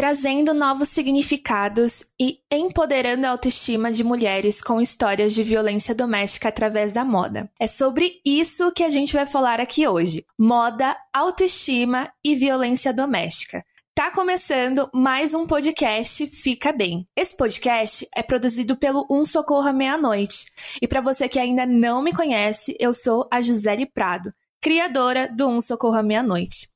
trazendo novos significados e empoderando a autoestima de mulheres com histórias de violência doméstica através da moda. É sobre isso que a gente vai falar aqui hoje: moda, autoestima e violência doméstica. Tá começando mais um podcast Fica Bem. Esse podcast é produzido pelo Um Socorro à Meia-Noite. E para você que ainda não me conhece, eu sou a Gisele Prado, criadora do Um Socorro à Meia-Noite.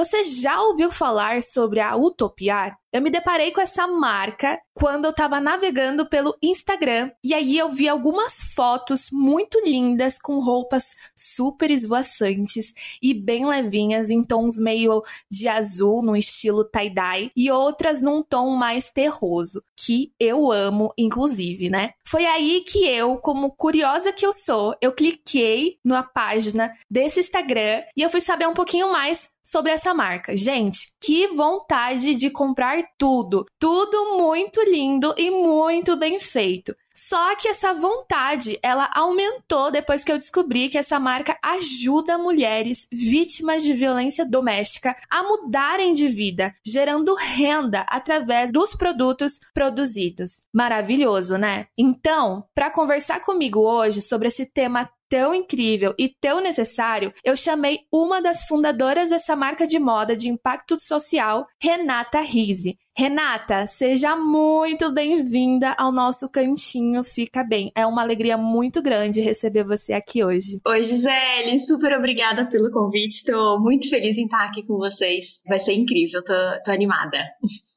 Você já ouviu falar sobre a Utopiar? Eu me deparei com essa marca quando eu tava navegando pelo Instagram e aí eu vi algumas fotos muito lindas com roupas super esvoaçantes e bem levinhas em tons meio de azul no estilo tie-dye e outras num tom mais terroso, que eu amo inclusive, né? Foi aí que eu, como curiosa que eu sou, eu cliquei na página desse Instagram e eu fui saber um pouquinho mais sobre essa marca. Gente, que vontade de comprar tudo. Tudo muito lindo e muito bem feito. Só que essa vontade, ela aumentou depois que eu descobri que essa marca ajuda mulheres vítimas de violência doméstica a mudarem de vida, gerando renda através dos produtos produzidos. Maravilhoso, né? Então, para conversar comigo hoje sobre esse tema tão incrível e tão necessário, eu chamei uma das fundadoras dessa marca de moda de impacto social, Renata Rise. Renata, seja muito bem-vinda ao nosso cantinho Fica Bem. É uma alegria muito grande receber você aqui hoje. Oi, Gisele, super obrigada pelo convite. Estou muito feliz em estar aqui com vocês. Vai ser incrível, tô, tô animada.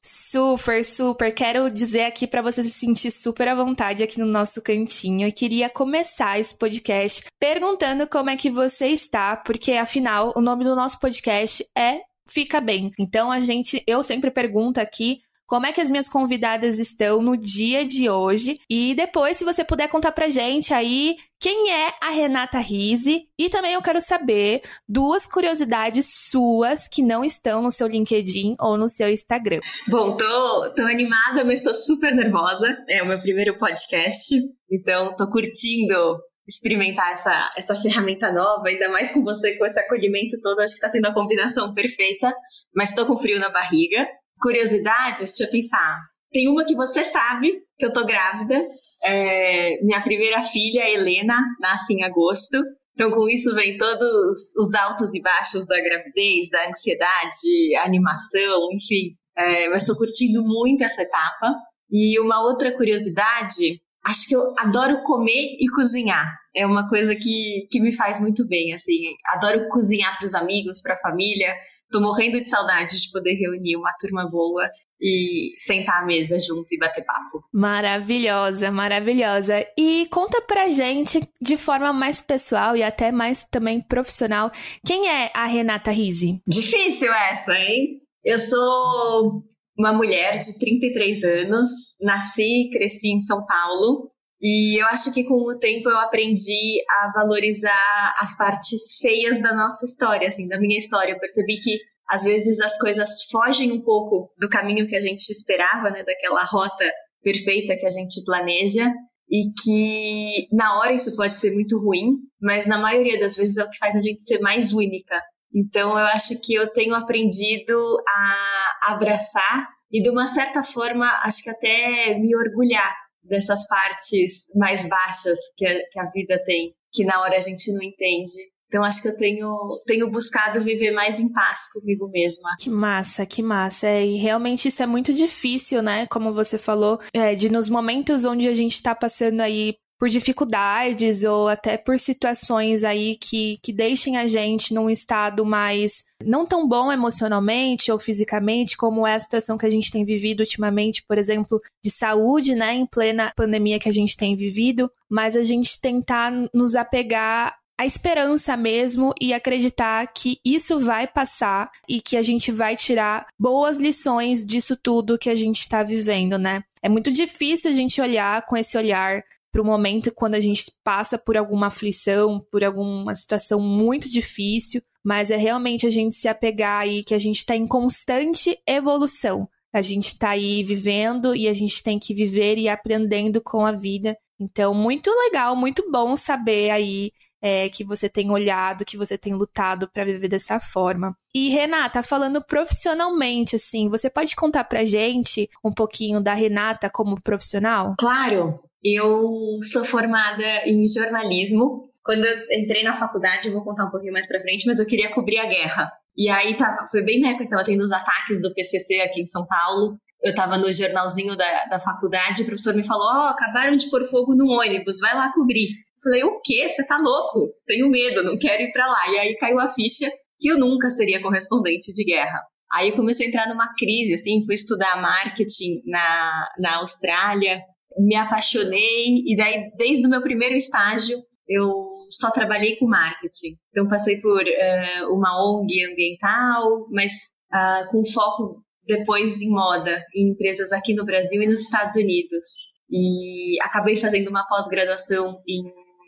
Super, super. Quero dizer aqui para você se sentir super à vontade aqui no nosso cantinho. Eu queria começar esse podcast perguntando como é que você está, porque afinal o nome do nosso podcast é Fica Bem. Então a gente, eu sempre pergunto aqui como é que as minhas convidadas estão no dia de hoje. E depois, se você puder contar pra gente aí quem é a Renata Rise. E também eu quero saber duas curiosidades suas que não estão no seu LinkedIn ou no seu Instagram. Bom, tô, tô animada, mas tô super nervosa. É o meu primeiro podcast, então tô curtindo experimentar essa, essa ferramenta nova, ainda mais com você, com esse acolhimento todo, acho que está sendo a combinação perfeita, mas estou com frio na barriga curiosidades, deixa eu pensar. Tem uma que você sabe, que eu tô grávida. É, minha primeira filha, Helena, nasce em agosto. Então, com isso vem todos os altos e baixos da gravidez, da ansiedade, animação, enfim. É, mas estou curtindo muito essa etapa. E uma outra curiosidade, acho que eu adoro comer e cozinhar. É uma coisa que, que me faz muito bem, assim. Adoro cozinhar para os amigos, para a família. Tô morrendo de saudade de poder reunir uma turma boa e sentar à mesa junto e bater papo. Maravilhosa, maravilhosa. E conta pra gente de forma mais pessoal e até mais também profissional, quem é a Renata Rise? Difícil essa, hein? Eu sou uma mulher de 33 anos, nasci e cresci em São Paulo. E eu acho que com o tempo eu aprendi a valorizar as partes feias da nossa história, assim, da minha história. Eu percebi que às vezes as coisas fogem um pouco do caminho que a gente esperava, né, daquela rota perfeita que a gente planeja e que na hora isso pode ser muito ruim, mas na maioria das vezes é o que faz a gente ser mais única. Então eu acho que eu tenho aprendido a abraçar e de uma certa forma acho que até me orgulhar dessas partes mais baixas que a, que a vida tem, que na hora a gente não entende. Então acho que eu tenho, tenho buscado viver mais em paz comigo mesma. Que massa, que massa. É, e realmente isso é muito difícil, né? Como você falou, é, de nos momentos onde a gente tá passando aí por dificuldades ou até por situações aí que, que deixem a gente num estado mais não tão bom emocionalmente ou fisicamente, como é a situação que a gente tem vivido ultimamente, por exemplo, de saúde, né, em plena pandemia que a gente tem vivido, mas a gente tentar nos apegar a esperança mesmo e acreditar que isso vai passar e que a gente vai tirar boas lições disso tudo que a gente está vivendo, né? É muito difícil a gente olhar com esse olhar para o momento quando a gente passa por alguma aflição, por alguma situação muito difícil, mas é realmente a gente se apegar aí que a gente está em constante evolução. A gente está aí vivendo e a gente tem que viver e aprendendo com a vida. Então, muito legal, muito bom saber aí é, que você tem olhado, que você tem lutado para viver dessa forma. E Renata, falando profissionalmente, assim, você pode contar pra gente um pouquinho da Renata como profissional? Claro. Eu sou formada em jornalismo. Quando eu entrei na faculdade, eu vou contar um pouquinho mais pra frente, mas eu queria cobrir a guerra. E aí tava, foi bem na época que tava tendo os ataques do PCC aqui em São Paulo. Eu tava no jornalzinho da, da faculdade, o professor me falou: Ó, oh, acabaram de pôr fogo no ônibus, vai lá cobrir. Falei, o quê? Você tá louco? Tenho medo, não quero ir para lá. E aí caiu a ficha que eu nunca seria correspondente de guerra. Aí eu comecei a entrar numa crise, assim, fui estudar marketing na, na Austrália, me apaixonei, e daí, desde o meu primeiro estágio, eu só trabalhei com marketing. Então, passei por uh, uma ONG ambiental, mas uh, com foco depois em moda, em empresas aqui no Brasil e nos Estados Unidos. E acabei fazendo uma pós-graduação em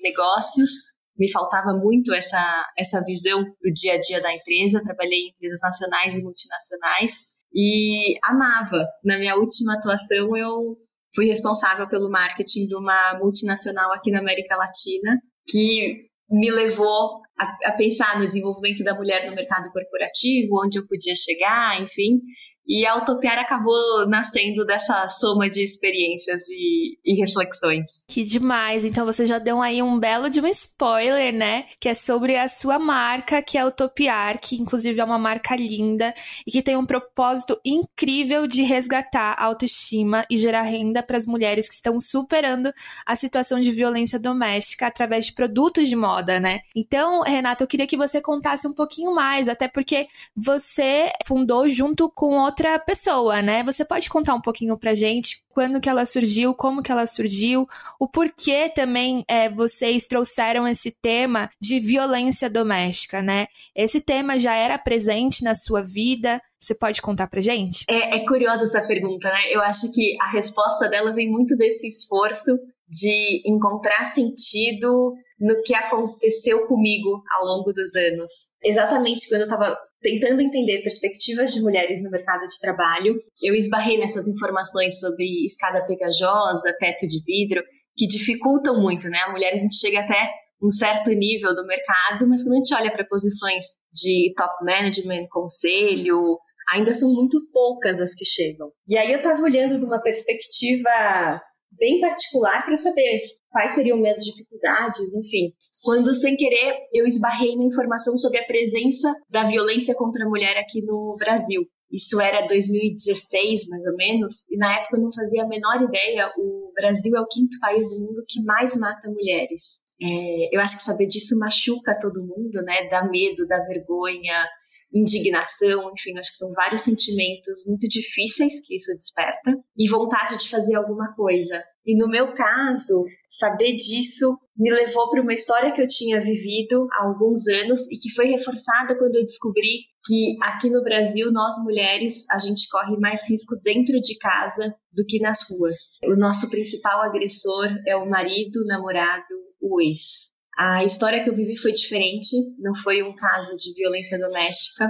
negócios, me faltava muito essa, essa visão do dia a dia da empresa. Trabalhei em empresas nacionais e multinacionais e amava. Na minha última atuação, eu fui responsável pelo marketing de uma multinacional aqui na América Latina, que me levou a, a pensar no desenvolvimento da mulher no mercado corporativo, onde eu podia chegar, enfim. E a Utopiar acabou nascendo dessa soma de experiências e, e, reflexões. Que demais! Então você já deu aí um belo de um spoiler, né? Que é sobre a sua marca, que é Utopiar, que inclusive é uma marca linda e que tem um propósito incrível de resgatar a autoestima e gerar renda para as mulheres que estão superando a situação de violência doméstica através de produtos de moda, né? Então, Renata, eu queria que você contasse um pouquinho mais, até porque você fundou junto com outro outra pessoa, né? Você pode contar um pouquinho pra gente quando que ela surgiu, como que ela surgiu, o porquê também é, vocês trouxeram esse tema de violência doméstica, né? Esse tema já era presente na sua vida? Você pode contar pra gente? É, é curiosa essa pergunta, né? Eu acho que a resposta dela vem muito desse esforço de encontrar sentido no que aconteceu comigo ao longo dos anos. Exatamente quando eu estava tentando entender perspectivas de mulheres no mercado de trabalho, eu esbarrei nessas informações sobre escada pegajosa, teto de vidro, que dificultam muito, né? A mulher a gente chega até um certo nível do mercado, mas quando a gente olha para posições de top management, conselho, ainda são muito poucas as que chegam. E aí eu estava olhando de uma perspectiva bem particular para saber quais seriam minhas dificuldades, enfim. Quando, sem querer, eu esbarrei na informação sobre a presença da violência contra a mulher aqui no Brasil. Isso era 2016, mais ou menos, e na época eu não fazia a menor ideia. O Brasil é o quinto país do mundo que mais mata mulheres. É, eu acho que saber disso machuca todo mundo, né? Dá medo, dá vergonha, indignação, enfim, acho que são vários sentimentos muito difíceis que isso desperta e vontade de fazer alguma coisa. E no meu caso, saber disso me levou para uma história que eu tinha vivido há alguns anos e que foi reforçada quando eu descobri que aqui no Brasil, nós mulheres, a gente corre mais risco dentro de casa do que nas ruas. O nosso principal agressor é o marido, o namorado, o ex. A história que eu vivi foi diferente, não foi um caso de violência doméstica,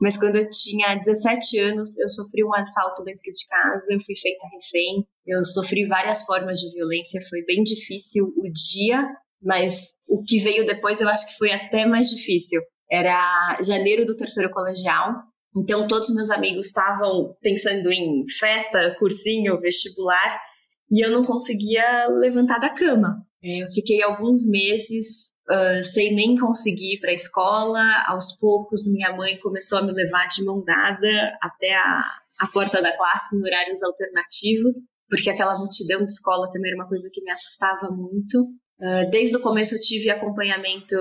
mas quando eu tinha 17 anos, eu sofri um assalto dentro de casa, eu fui feita refém, eu sofri várias formas de violência, foi bem difícil o dia, mas o que veio depois eu acho que foi até mais difícil. Era janeiro do terceiro colegial, então todos meus amigos estavam pensando em festa, cursinho, vestibular, e eu não conseguia levantar da cama. É, eu fiquei alguns meses uh, sem nem conseguir ir para a escola. Aos poucos, minha mãe começou a me levar de mão dada até a, a porta da classe em horários alternativos, porque aquela multidão de escola também era uma coisa que me assustava muito. Desde o começo eu tive acompanhamento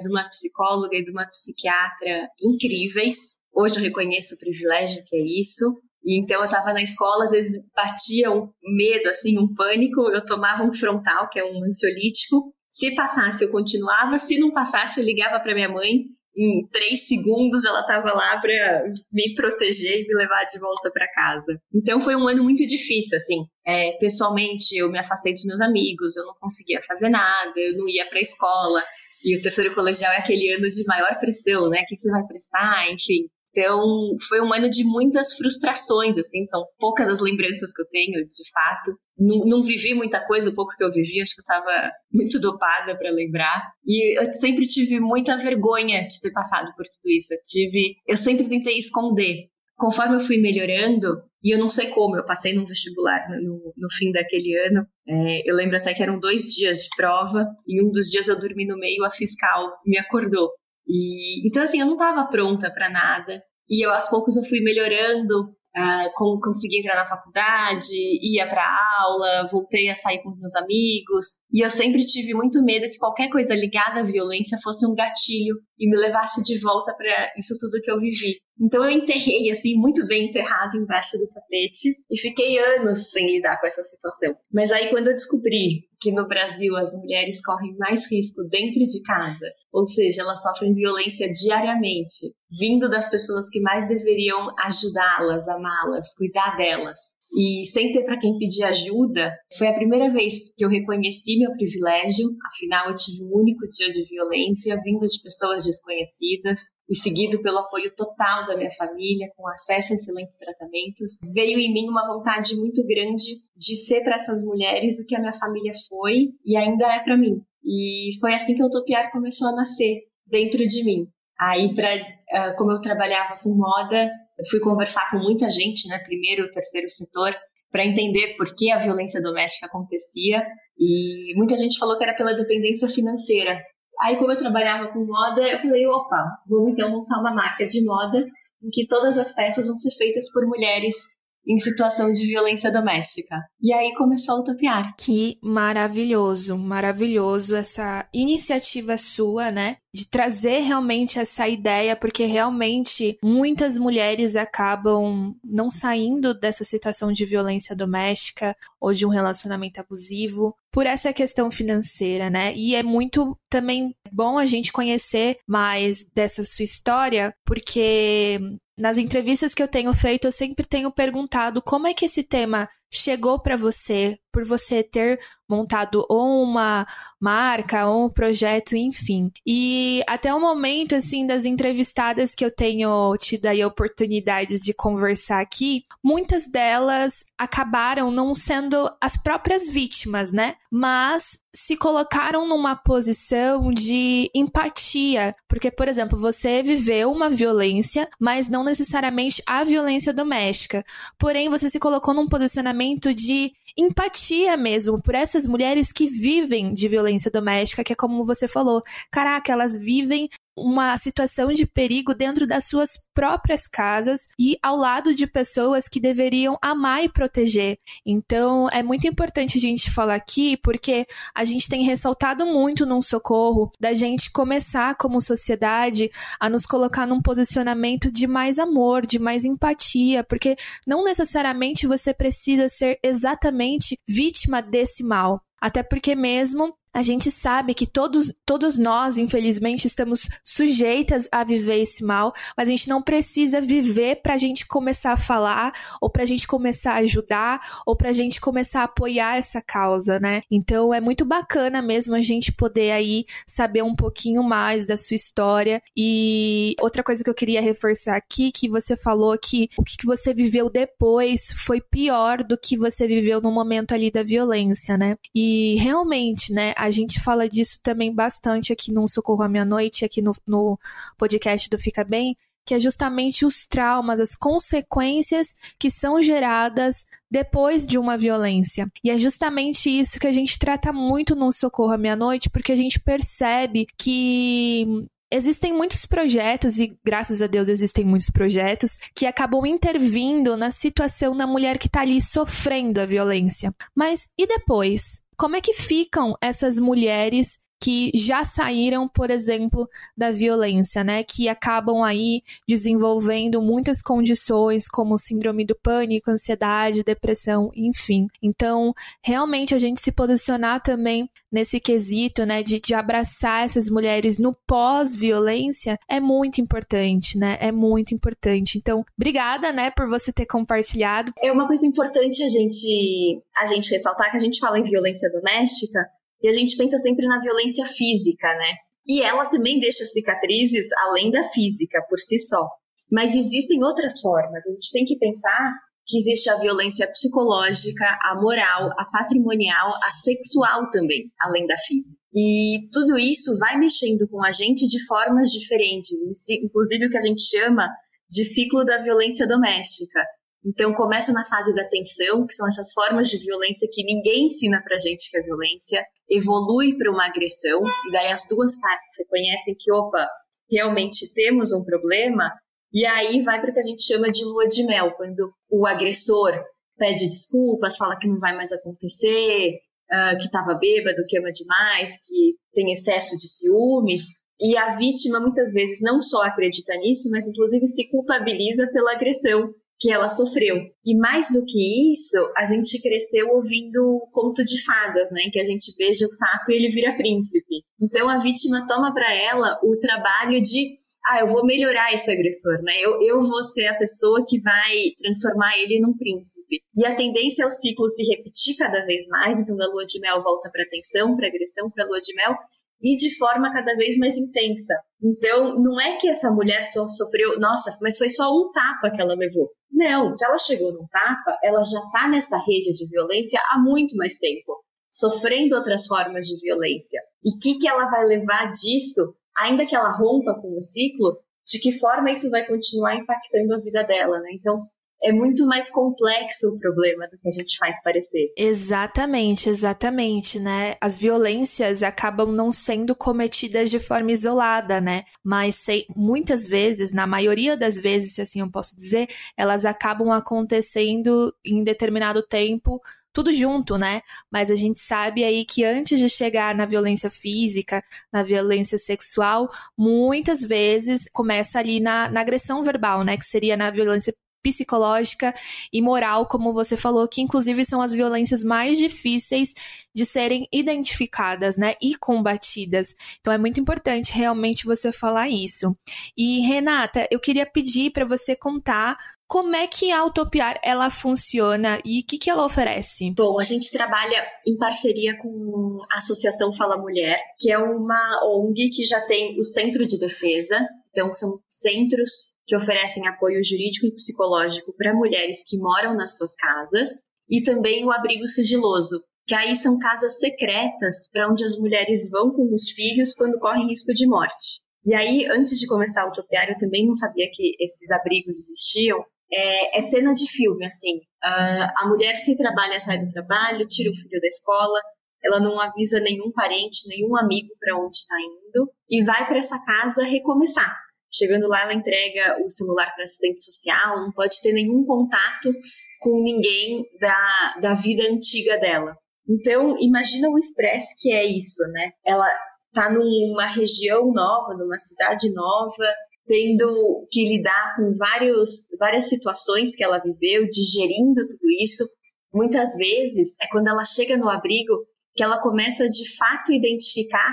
de uma psicóloga e de uma psiquiatra incríveis. Hoje eu reconheço o privilégio que é isso. Então eu estava na escola, às vezes batia um medo, assim, um pânico, eu tomava um frontal, que é um ansiolítico. Se passasse, eu continuava. Se não passasse, eu ligava para minha mãe. Em três segundos, ela estava lá para me proteger e me levar de volta para casa. Então foi um ano muito difícil, assim. É, pessoalmente, eu me afastei dos meus amigos, eu não conseguia fazer nada, eu não ia para a escola. E o terceiro colegial é aquele ano de maior pressão, né? O que você vai prestar, enfim. Então, foi um ano de muitas frustrações, assim, são poucas as lembranças que eu tenho, de fato. Não, não vivi muita coisa, o pouco que eu vivi, acho que eu estava muito dopada para lembrar. E eu sempre tive muita vergonha de ter passado por tudo isso. Eu tive, eu sempre tentei esconder. Conforme eu fui melhorando, e eu não sei como, eu passei num vestibular no, no fim daquele ano. É, eu lembro até que eram dois dias de prova, e um dos dias eu dormi no meio, a fiscal me acordou. E, então, assim, eu não estava pronta para nada. E eu, aos poucos, eu fui melhorando, uh, com, consegui entrar na faculdade, ia para aula, voltei a sair com meus amigos. E eu sempre tive muito medo que qualquer coisa ligada à violência fosse um gatilho e me levasse de volta para isso tudo que eu vivi. Então eu enterrei, assim, muito bem enterrado embaixo do tapete e fiquei anos sem lidar com essa situação. Mas aí quando eu descobri que no Brasil as mulheres correm mais risco dentro de casa, ou seja, elas sofrem violência diariamente, vindo das pessoas que mais deveriam ajudá-las, amá-las, cuidar delas, e sem ter para quem pedir ajuda, foi a primeira vez que eu reconheci meu privilégio. Afinal, eu tive um único dia de violência vindo de pessoas desconhecidas e seguido pelo apoio total da minha família, com acesso a excelentes tratamentos. Veio em mim uma vontade muito grande de ser para essas mulheres o que a minha família foi e ainda é para mim. E foi assim que o Utopiar começou a nascer dentro de mim. Aí, pra, ah, como eu trabalhava com moda, eu fui conversar com muita gente, né, primeiro, o terceiro setor, para entender por que a violência doméstica acontecia. E muita gente falou que era pela dependência financeira. Aí, como eu trabalhava com moda, eu falei: opa, vamos então montar uma marca de moda em que todas as peças vão ser feitas por mulheres em situação de violência doméstica. E aí começou a utopiar. Que maravilhoso, maravilhoso essa iniciativa sua, né? De trazer realmente essa ideia, porque realmente muitas mulheres acabam não saindo dessa situação de violência doméstica ou de um relacionamento abusivo por essa questão financeira, né? E é muito também bom a gente conhecer mais dessa sua história, porque nas entrevistas que eu tenho feito, eu sempre tenho perguntado como é que esse tema chegou para você, por você ter montado ou uma marca ou um projeto, enfim. E até o momento, assim, das entrevistadas que eu tenho tido aí a oportunidade de conversar aqui, muitas delas acabaram não sendo as próprias vítimas, né? Mas se colocaram numa posição de empatia. Porque, por exemplo, você viveu uma violência, mas não necessariamente a violência doméstica. Porém, você se colocou num posicionamento de empatia mesmo por essas mulheres que vivem de violência doméstica, que é como você falou. Caraca, elas vivem uma situação de perigo dentro das suas próprias casas e ao lado de pessoas que deveriam amar e proteger. Então, é muito importante a gente falar aqui, porque a gente tem ressaltado muito num socorro da gente começar como sociedade a nos colocar num posicionamento de mais amor, de mais empatia, porque não necessariamente você precisa ser exatamente vítima desse mal. Até porque mesmo a gente sabe que todos, todos nós, infelizmente, estamos sujeitas a viver esse mal, mas a gente não precisa viver para a gente começar a falar, ou para a gente começar a ajudar, ou para a gente começar a apoiar essa causa, né? Então é muito bacana mesmo a gente poder aí saber um pouquinho mais da sua história. E outra coisa que eu queria reforçar aqui, que você falou que o que você viveu depois foi pior do que você viveu no momento ali da violência, né? E realmente, né? A gente fala disso também bastante aqui no Socorro à Meia-Noite, aqui no, no podcast do Fica Bem, que é justamente os traumas, as consequências que são geradas depois de uma violência. E é justamente isso que a gente trata muito no Socorro à Meia-Noite, porque a gente percebe que Existem muitos projetos, e graças a Deus existem muitos projetos, que acabam intervindo na situação da mulher que está ali sofrendo a violência. Mas e depois? Como é que ficam essas mulheres que já saíram, por exemplo, da violência, né? Que acabam aí desenvolvendo muitas condições como síndrome do pânico, ansiedade, depressão, enfim. Então, realmente a gente se posicionar também nesse quesito, né, de, de abraçar essas mulheres no pós-violência é muito importante, né? É muito importante. Então, obrigada, né, por você ter compartilhado. É uma coisa importante a gente a gente ressaltar que a gente fala em violência doméstica, e a gente pensa sempre na violência física, né? E ela também deixa cicatrizes além da física por si só. Mas existem outras formas. A gente tem que pensar que existe a violência psicológica, a moral, a patrimonial, a sexual também, além da física. E tudo isso vai mexendo com a gente de formas diferentes, inclusive o que a gente chama de ciclo da violência doméstica. Então começa na fase da tensão, que são essas formas de violência que ninguém ensina pra gente que é violência, evolui para uma agressão, e daí as duas partes reconhecem que, opa, realmente temos um problema, e aí vai para o que a gente chama de lua de mel, quando o agressor pede desculpas, fala que não vai mais acontecer, uh, que estava bêbado, que ama demais, que tem excesso de ciúmes. E a vítima muitas vezes não só acredita nisso, mas inclusive se culpabiliza pela agressão que ela sofreu. E mais do que isso, a gente cresceu ouvindo conto de fadas, né, em que a gente beija o saco e ele vira príncipe. Então a vítima toma para ela o trabalho de ah, eu vou melhorar esse agressor, né? Eu, eu vou ser a pessoa que vai transformar ele num príncipe. E a tendência é o ciclo se repetir cada vez mais, então da lua de mel volta para tensão, para agressão, para lua de mel, e de forma cada vez mais intensa. Então, não é que essa mulher só sofreu, nossa, mas foi só um tapa que ela levou. Não, se ela chegou num tapa, ela já está nessa rede de violência há muito mais tempo, sofrendo outras formas de violência. E o que, que ela vai levar disso ainda que ela rompa com o ciclo, de que forma isso vai continuar impactando a vida dela, né? Então, é muito mais complexo o problema do que a gente faz parecer. Exatamente, exatamente, né? As violências acabam não sendo cometidas de forma isolada, né? Mas sei, muitas vezes, na maioria das vezes, se assim eu posso dizer, elas acabam acontecendo em determinado tempo tudo junto, né? Mas a gente sabe aí que antes de chegar na violência física, na violência sexual, muitas vezes começa ali na, na agressão verbal, né? Que seria na violência psicológica e moral, como você falou, que inclusive são as violências mais difíceis de serem identificadas, né, e combatidas. Então é muito importante realmente você falar isso. E Renata, eu queria pedir para você contar como é que a Autopiar ela funciona e o que, que ela oferece? Bom, a gente trabalha em parceria com a Associação Fala Mulher, que é uma ONG que já tem o Centro de Defesa. Então, são centros que oferecem apoio jurídico e psicológico para mulheres que moram nas suas casas, e também o Abrigo Sigiloso, que aí são casas secretas para onde as mulheres vão com os filhos quando correm risco de morte. E aí, antes de começar a utopiar, eu também não sabia que esses abrigos existiam, é, é cena de filme, assim. A mulher se trabalha, sai do trabalho, tira o filho da escola, ela não avisa nenhum parente, nenhum amigo para onde está indo e vai para essa casa recomeçar. Chegando lá, ela entrega o celular para assistente social, não pode ter nenhum contato com ninguém da, da vida antiga dela. Então, imagina o estresse que é isso, né? Ela tá numa região nova, numa cidade nova, tendo que lidar com vários, várias situações que ela viveu, digerindo tudo isso. Muitas vezes é quando ela chega no abrigo que ela começa de fato a identificar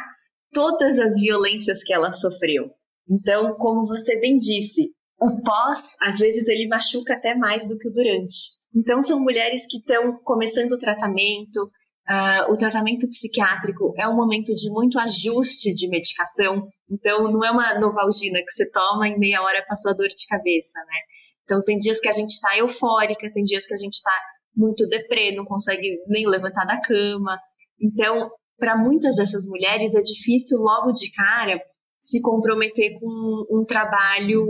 todas as violências que ela sofreu. Então, como você bem disse, o pós, às vezes, ele machuca até mais do que o durante. Então, são mulheres que estão começando o tratamento, Uh, o tratamento psiquiátrico é um momento de muito ajuste de medicação, então não é uma novalgina que você toma e meia hora passou a dor de cabeça, né? Então tem dias que a gente está eufórica, tem dias que a gente está muito deprê, não consegue nem levantar da cama. Então, para muitas dessas mulheres é difícil logo de cara se comprometer com um trabalho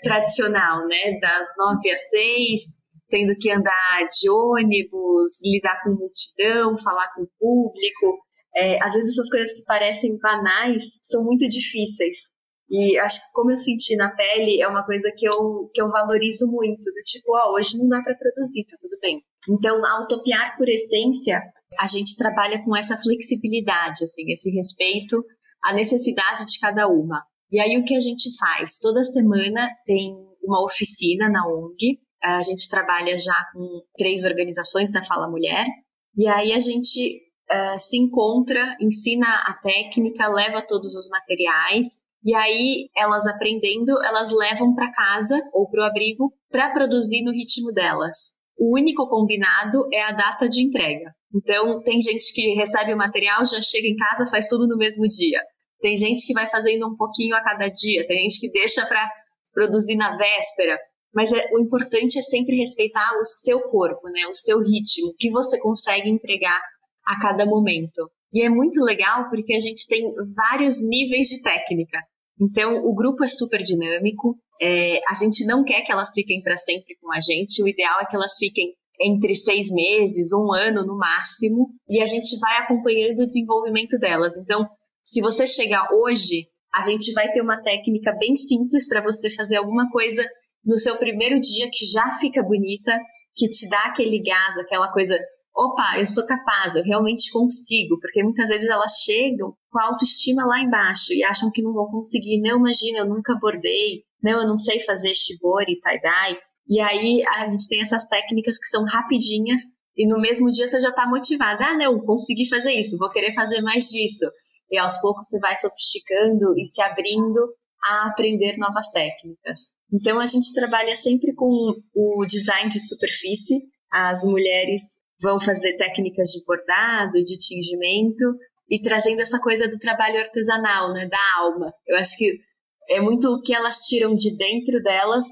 tradicional, né? Das nove às seis, tendo que andar de ônibus, lidar com multidão, falar com o público. É, às vezes essas coisas que parecem banais são muito difíceis. E acho que como eu senti na pele, é uma coisa que eu, que eu valorizo muito, do tipo, ó, oh, hoje não dá para produzir, tá tudo bem. Então, a utopiar por essência, a gente trabalha com essa flexibilidade, assim, esse respeito à necessidade de cada uma. E aí o que a gente faz? Toda semana tem uma oficina na ONG a gente trabalha já com três organizações da Fala Mulher, e aí a gente uh, se encontra, ensina a técnica, leva todos os materiais, e aí elas aprendendo, elas levam para casa ou para o abrigo para produzir no ritmo delas. O único combinado é a data de entrega. Então, tem gente que recebe o material, já chega em casa, faz tudo no mesmo dia. Tem gente que vai fazendo um pouquinho a cada dia, tem gente que deixa para produzir na véspera. Mas é, o importante é sempre respeitar o seu corpo, né? O seu ritmo, o que você consegue entregar a cada momento. E é muito legal porque a gente tem vários níveis de técnica. Então, o grupo é super dinâmico. É, a gente não quer que elas fiquem para sempre com a gente. O ideal é que elas fiquem entre seis meses, um ano no máximo. E a gente vai acompanhando o desenvolvimento delas. Então, se você chegar hoje, a gente vai ter uma técnica bem simples para você fazer alguma coisa no seu primeiro dia que já fica bonita, que te dá aquele gás, aquela coisa opa, eu sou capaz, eu realmente consigo, porque muitas vezes elas chegam com a autoestima lá embaixo e acham que não vão conseguir. Não, imagina, eu nunca bordei, não, eu não sei fazer shibori, tie-dye. E aí a gente tem essas técnicas que são rapidinhas e no mesmo dia você já está motivada. Ah, não, consegui fazer isso, vou querer fazer mais disso. E aos poucos você vai sofisticando e se abrindo a aprender novas técnicas. Então a gente trabalha sempre com o design de superfície. As mulheres vão fazer técnicas de bordado, de tingimento e trazendo essa coisa do trabalho artesanal, né, da alma. Eu acho que é muito o que elas tiram de dentro delas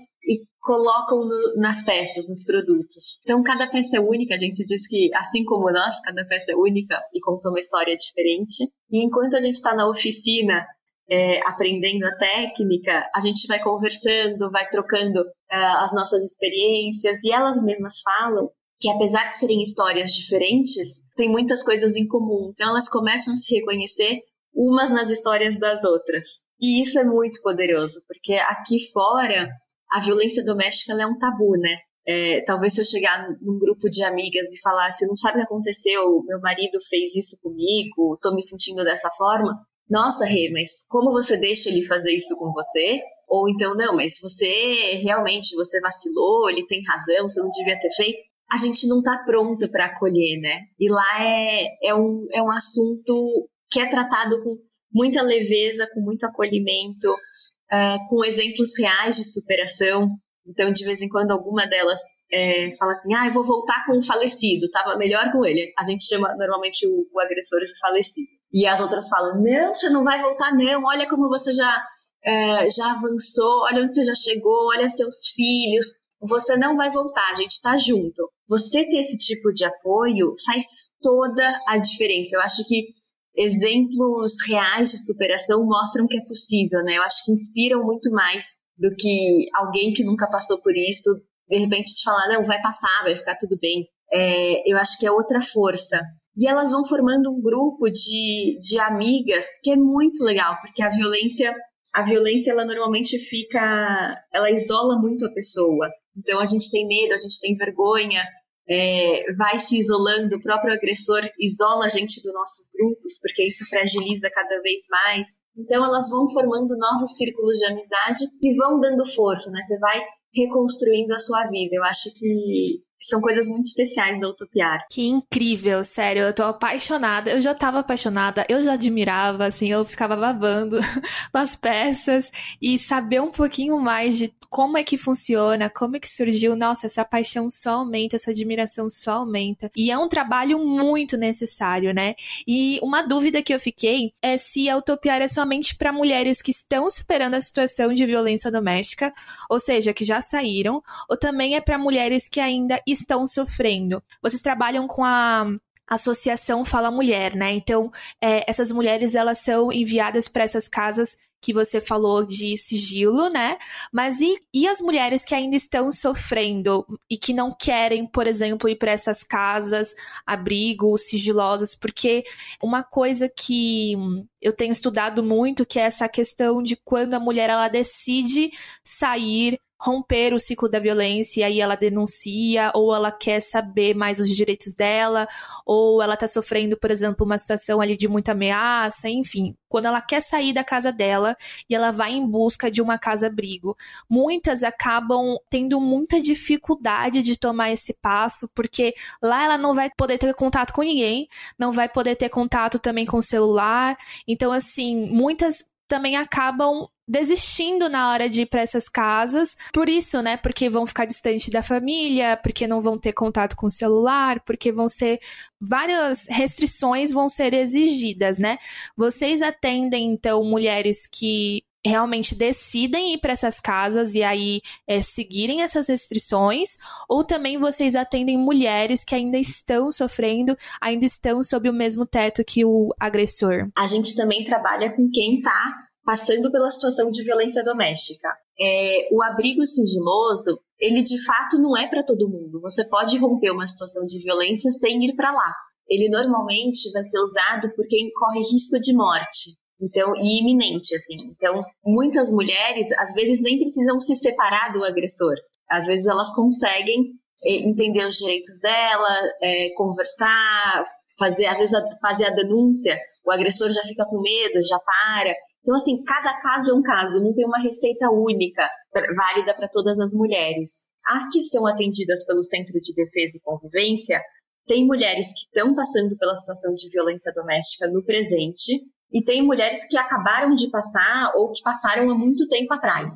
colocam no, nas peças, nos produtos. Então, cada peça é única. A gente diz que, assim como nós, cada peça é única e conta uma história diferente. E enquanto a gente está na oficina é, aprendendo a técnica, a gente vai conversando, vai trocando é, as nossas experiências e elas mesmas falam que apesar de serem histórias diferentes, tem muitas coisas em comum. Então elas começam a se reconhecer umas nas histórias das outras. E isso é muito poderoso, porque aqui fora a violência doméstica é um tabu, né? É, talvez se eu chegar num grupo de amigas e falar, você não sabe o que aconteceu, meu marido fez isso comigo, tô me sentindo dessa forma. Nossa, Rê, mas como você deixa ele fazer isso com você? Ou então, não, mas você realmente, você vacilou, ele tem razão, você não devia ter feito a gente não está pronta para acolher, né? E lá é, é, um, é um assunto que é tratado com muita leveza, com muito acolhimento, uh, com exemplos reais de superação. Então, de vez em quando, alguma delas é, fala assim: ah, eu vou voltar com o falecido, tava melhor com ele. A gente chama normalmente o, o agressor de falecido. E as outras falam: não, você não vai voltar, não, olha como você já, é, já avançou, olha onde você já chegou, olha seus filhos você não vai voltar, a gente está junto. Você ter esse tipo de apoio faz toda a diferença. Eu acho que exemplos reais de superação mostram que é possível, né? Eu acho que inspiram muito mais do que alguém que nunca passou por isso, de repente te falar, não, vai passar, vai ficar tudo bem. É, eu acho que é outra força. E elas vão formando um grupo de, de amigas que é muito legal, porque a violência, a violência ela normalmente fica, ela isola muito a pessoa. Então a gente tem medo, a gente tem vergonha, é, vai se isolando, o próprio agressor isola a gente dos nossos grupos, porque isso fragiliza cada vez mais. Então elas vão formando novos círculos de amizade e vão dando força, né? Você vai reconstruindo a sua vida. Eu acho que são coisas muito especiais da Utopiar. Que incrível, sério, eu tô apaixonada. Eu já tava apaixonada, eu já admirava, assim, eu ficava babando as peças e saber um pouquinho mais de como é que funciona, como é que surgiu, nossa, essa paixão só aumenta, essa admiração só aumenta. E é um trabalho muito necessário, né? E uma dúvida que eu fiquei é se a Utopiar é somente para mulheres que estão superando a situação de violência doméstica, ou seja, que já saíram, ou também é para mulheres que ainda estão sofrendo. Vocês trabalham com a Associação Fala Mulher, né? Então, é, essas mulheres elas são enviadas para essas casas que você falou de sigilo, né? Mas e, e as mulheres que ainda estão sofrendo e que não querem, por exemplo, ir para essas casas, abrigos sigilosos? Porque uma coisa que eu tenho estudado muito que é essa questão de quando a mulher ela decide sair romper o ciclo da violência e aí ela denuncia, ou ela quer saber mais os direitos dela, ou ela tá sofrendo, por exemplo, uma situação ali de muita ameaça, enfim. Quando ela quer sair da casa dela e ela vai em busca de uma casa-abrigo, muitas acabam tendo muita dificuldade de tomar esse passo, porque lá ela não vai poder ter contato com ninguém, não vai poder ter contato também com o celular. Então, assim, muitas também acabam desistindo na hora de ir para essas casas. Por isso, né? Porque vão ficar distante da família, porque não vão ter contato com o celular, porque vão ser várias restrições vão ser exigidas, né? Vocês atendem então mulheres que realmente decidem ir para essas casas e aí é, seguirem essas restrições, ou também vocês atendem mulheres que ainda estão sofrendo, ainda estão sob o mesmo teto que o agressor? A gente também trabalha com quem está passando pela situação de violência doméstica. É, o abrigo sigiloso, ele de fato não é para todo mundo. Você pode romper uma situação de violência sem ir para lá. Ele normalmente vai ser usado por quem corre risco de morte. Então, e iminente, assim. Então, muitas mulheres, às vezes, nem precisam se separar do agressor. Às vezes, elas conseguem eh, entender os direitos dela, é, conversar, fazer, às vezes, fazer a denúncia. O agressor já fica com medo, já para. Então, assim, cada caso é um caso, não tem uma receita única, válida para todas as mulheres. As que são atendidas pelo Centro de Defesa e Convivência, tem mulheres que estão passando pela situação de violência doméstica no presente e tem mulheres que acabaram de passar ou que passaram há muito tempo atrás.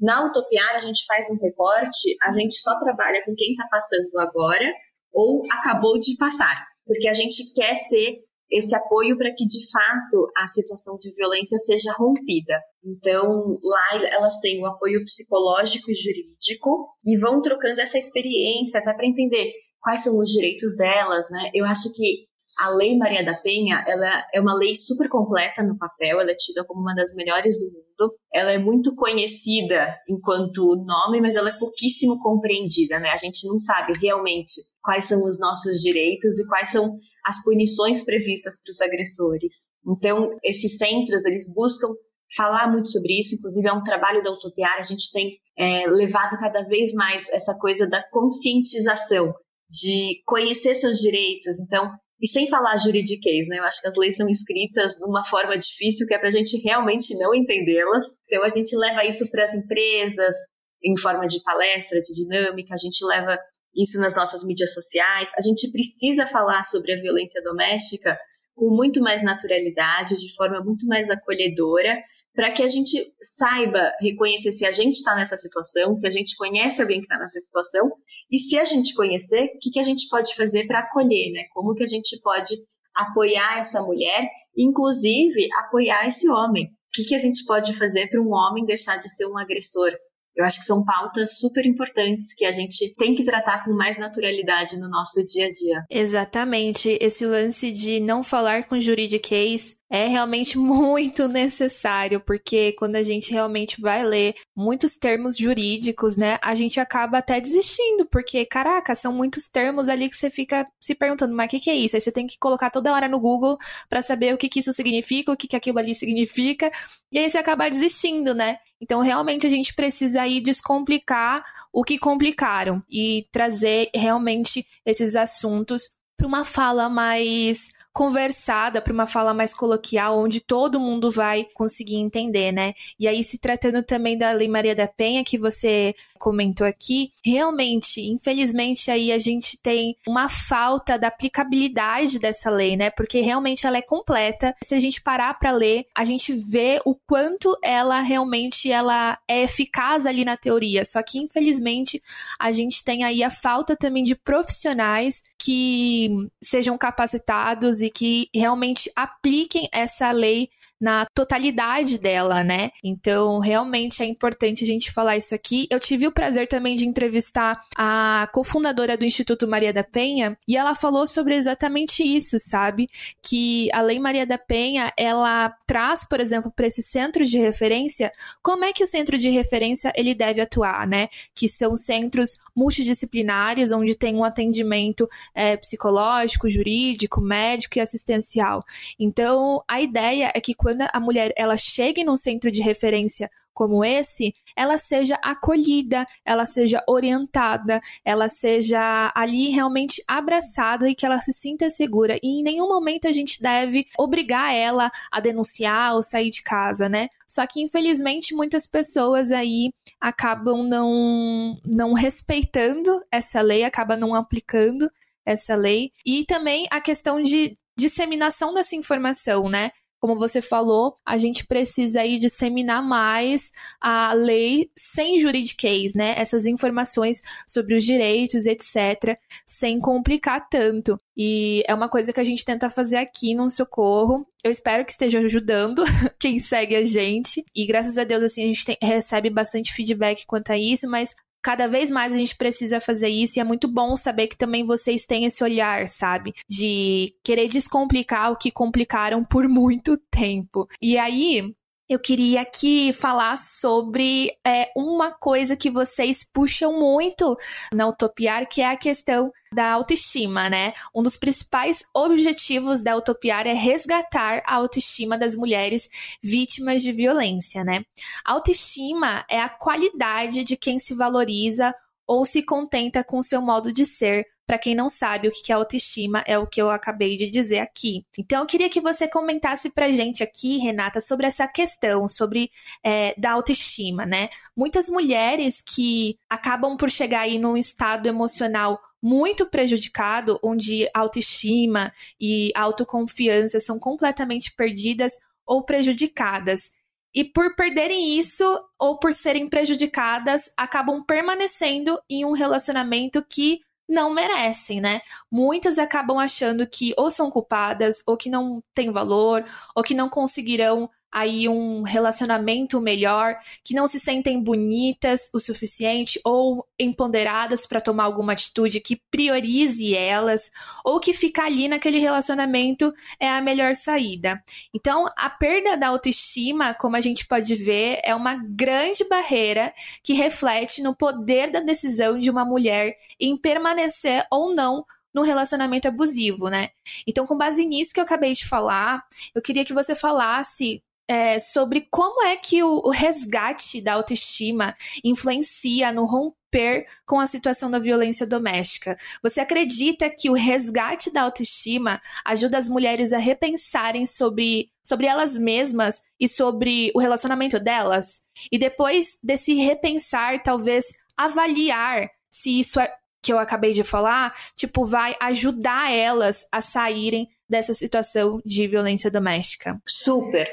Na Utopiar, a gente faz um recorte, a gente só trabalha com quem está passando agora ou acabou de passar, porque a gente quer ser esse apoio para que, de fato, a situação de violência seja rompida. Então, lá elas têm o apoio psicológico e jurídico e vão trocando essa experiência até para entender quais são os direitos delas, né? Eu acho que a Lei Maria da Penha, ela é uma lei super completa no papel, ela é tida como uma das melhores do mundo. Ela é muito conhecida enquanto nome, mas ela é pouquíssimo compreendida, né? A gente não sabe realmente quais são os nossos direitos e quais são as punições previstas para os agressores. Então, esses centros, eles buscam falar muito sobre isso, inclusive é um trabalho da Utopiar, a gente tem é, levado cada vez mais essa coisa da conscientização, de conhecer seus direitos. Então, e sem falar juridiquês, né? Eu acho que as leis são escritas de uma forma difícil que é para a gente realmente não entendê-las. Então a gente leva isso para as empresas em forma de palestra, de dinâmica, a gente leva isso nas nossas mídias sociais. A gente precisa falar sobre a violência doméstica com muito mais naturalidade, de forma muito mais acolhedora, para que a gente saiba reconhecer se a gente está nessa situação, se a gente conhece alguém que está nessa situação, e se a gente conhecer, o que, que a gente pode fazer para acolher, né? Como que a gente pode apoiar essa mulher, inclusive apoiar esse homem. O que, que a gente pode fazer para um homem deixar de ser um agressor? Eu acho que são pautas super importantes que a gente tem que tratar com mais naturalidade no nosso dia a dia. Exatamente. Esse lance de não falar com juridiquês é realmente muito necessário, porque quando a gente realmente vai ler muitos termos jurídicos, né, a gente acaba até desistindo, porque, caraca, são muitos termos ali que você fica se perguntando, mas o que, que é isso? Aí você tem que colocar toda hora no Google para saber o que, que isso significa, o que, que aquilo ali significa, e aí você acaba desistindo, né? Então, realmente, a gente precisa aí descomplicar o que complicaram e trazer realmente esses assuntos para uma fala mais conversada para uma fala mais coloquial, onde todo mundo vai conseguir entender, né? E aí, se tratando também da Lei Maria da Penha, que você comentou aqui, realmente, infelizmente, aí a gente tem uma falta da aplicabilidade dessa lei, né? Porque realmente ela é completa. Se a gente parar para ler, a gente vê o quanto ela realmente ela é eficaz ali na teoria. Só que, infelizmente, a gente tem aí a falta também de profissionais que sejam capacitados e que realmente apliquem essa lei na totalidade dela, né? Então, realmente é importante a gente falar isso aqui. Eu tive o prazer também de entrevistar a cofundadora do Instituto Maria da Penha e ela falou sobre exatamente isso, sabe? Que a Lei Maria da Penha, ela traz, por exemplo, para esse centro de referência, como é que o centro de referência ele deve atuar, né? Que são centros multidisciplinares, onde tem um atendimento é, psicológico, jurídico, médico e assistencial. Então, a ideia é que quando a mulher ela chegue num centro de referência como esse, ela seja acolhida, ela seja orientada, ela seja ali realmente abraçada e que ela se sinta segura. E em nenhum momento a gente deve obrigar ela a denunciar ou sair de casa, né? Só que infelizmente muitas pessoas aí acabam não não respeitando essa lei, acabam não aplicando essa lei e também a questão de disseminação dessa informação, né? Como você falou, a gente precisa aí disseminar mais a lei sem juridiquês, né? Essas informações sobre os direitos, etc., sem complicar tanto. E é uma coisa que a gente tenta fazer aqui no Socorro. Eu espero que esteja ajudando quem segue a gente. E graças a Deus, assim, a gente tem, recebe bastante feedback quanto a isso, mas cada vez mais a gente precisa fazer isso e é muito bom saber que também vocês têm esse olhar, sabe? De querer descomplicar o que complicaram por muito tempo. E aí, eu queria aqui falar sobre é, uma coisa que vocês puxam muito na Utopiar, que é a questão da autoestima, né? Um dos principais objetivos da Utopiar é resgatar a autoestima das mulheres vítimas de violência, né? A autoestima é a qualidade de quem se valoriza ou se contenta com seu modo de ser, para quem não sabe o que é autoestima, é o que eu acabei de dizer aqui. Então, eu queria que você comentasse pra gente aqui, Renata, sobre essa questão, sobre é, da autoestima, né? Muitas mulheres que acabam por chegar aí num estado emocional muito prejudicado, onde autoestima e autoconfiança são completamente perdidas ou prejudicadas. E por perderem isso ou por serem prejudicadas, acabam permanecendo em um relacionamento que não merecem, né? Muitas acabam achando que ou são culpadas, ou que não têm valor, ou que não conseguirão aí um relacionamento melhor, que não se sentem bonitas o suficiente ou empoderadas para tomar alguma atitude que priorize elas, ou que ficar ali naquele relacionamento é a melhor saída. Então, a perda da autoestima, como a gente pode ver, é uma grande barreira que reflete no poder da decisão de uma mulher em permanecer ou não no relacionamento abusivo, né? Então, com base nisso que eu acabei de falar, eu queria que você falasse é, sobre como é que o, o, resgate da autoestima influencia no romper com a situação da violência doméstica. Você acredita que o resgate da autoestima ajuda as mulheres a repensarem sobre, sobre elas mesmas e sobre o relacionamento delas? E depois desse repensar, talvez avaliar se isso é que eu acabei de falar, tipo, vai ajudar elas a saírem dessa situação de violência doméstica. Super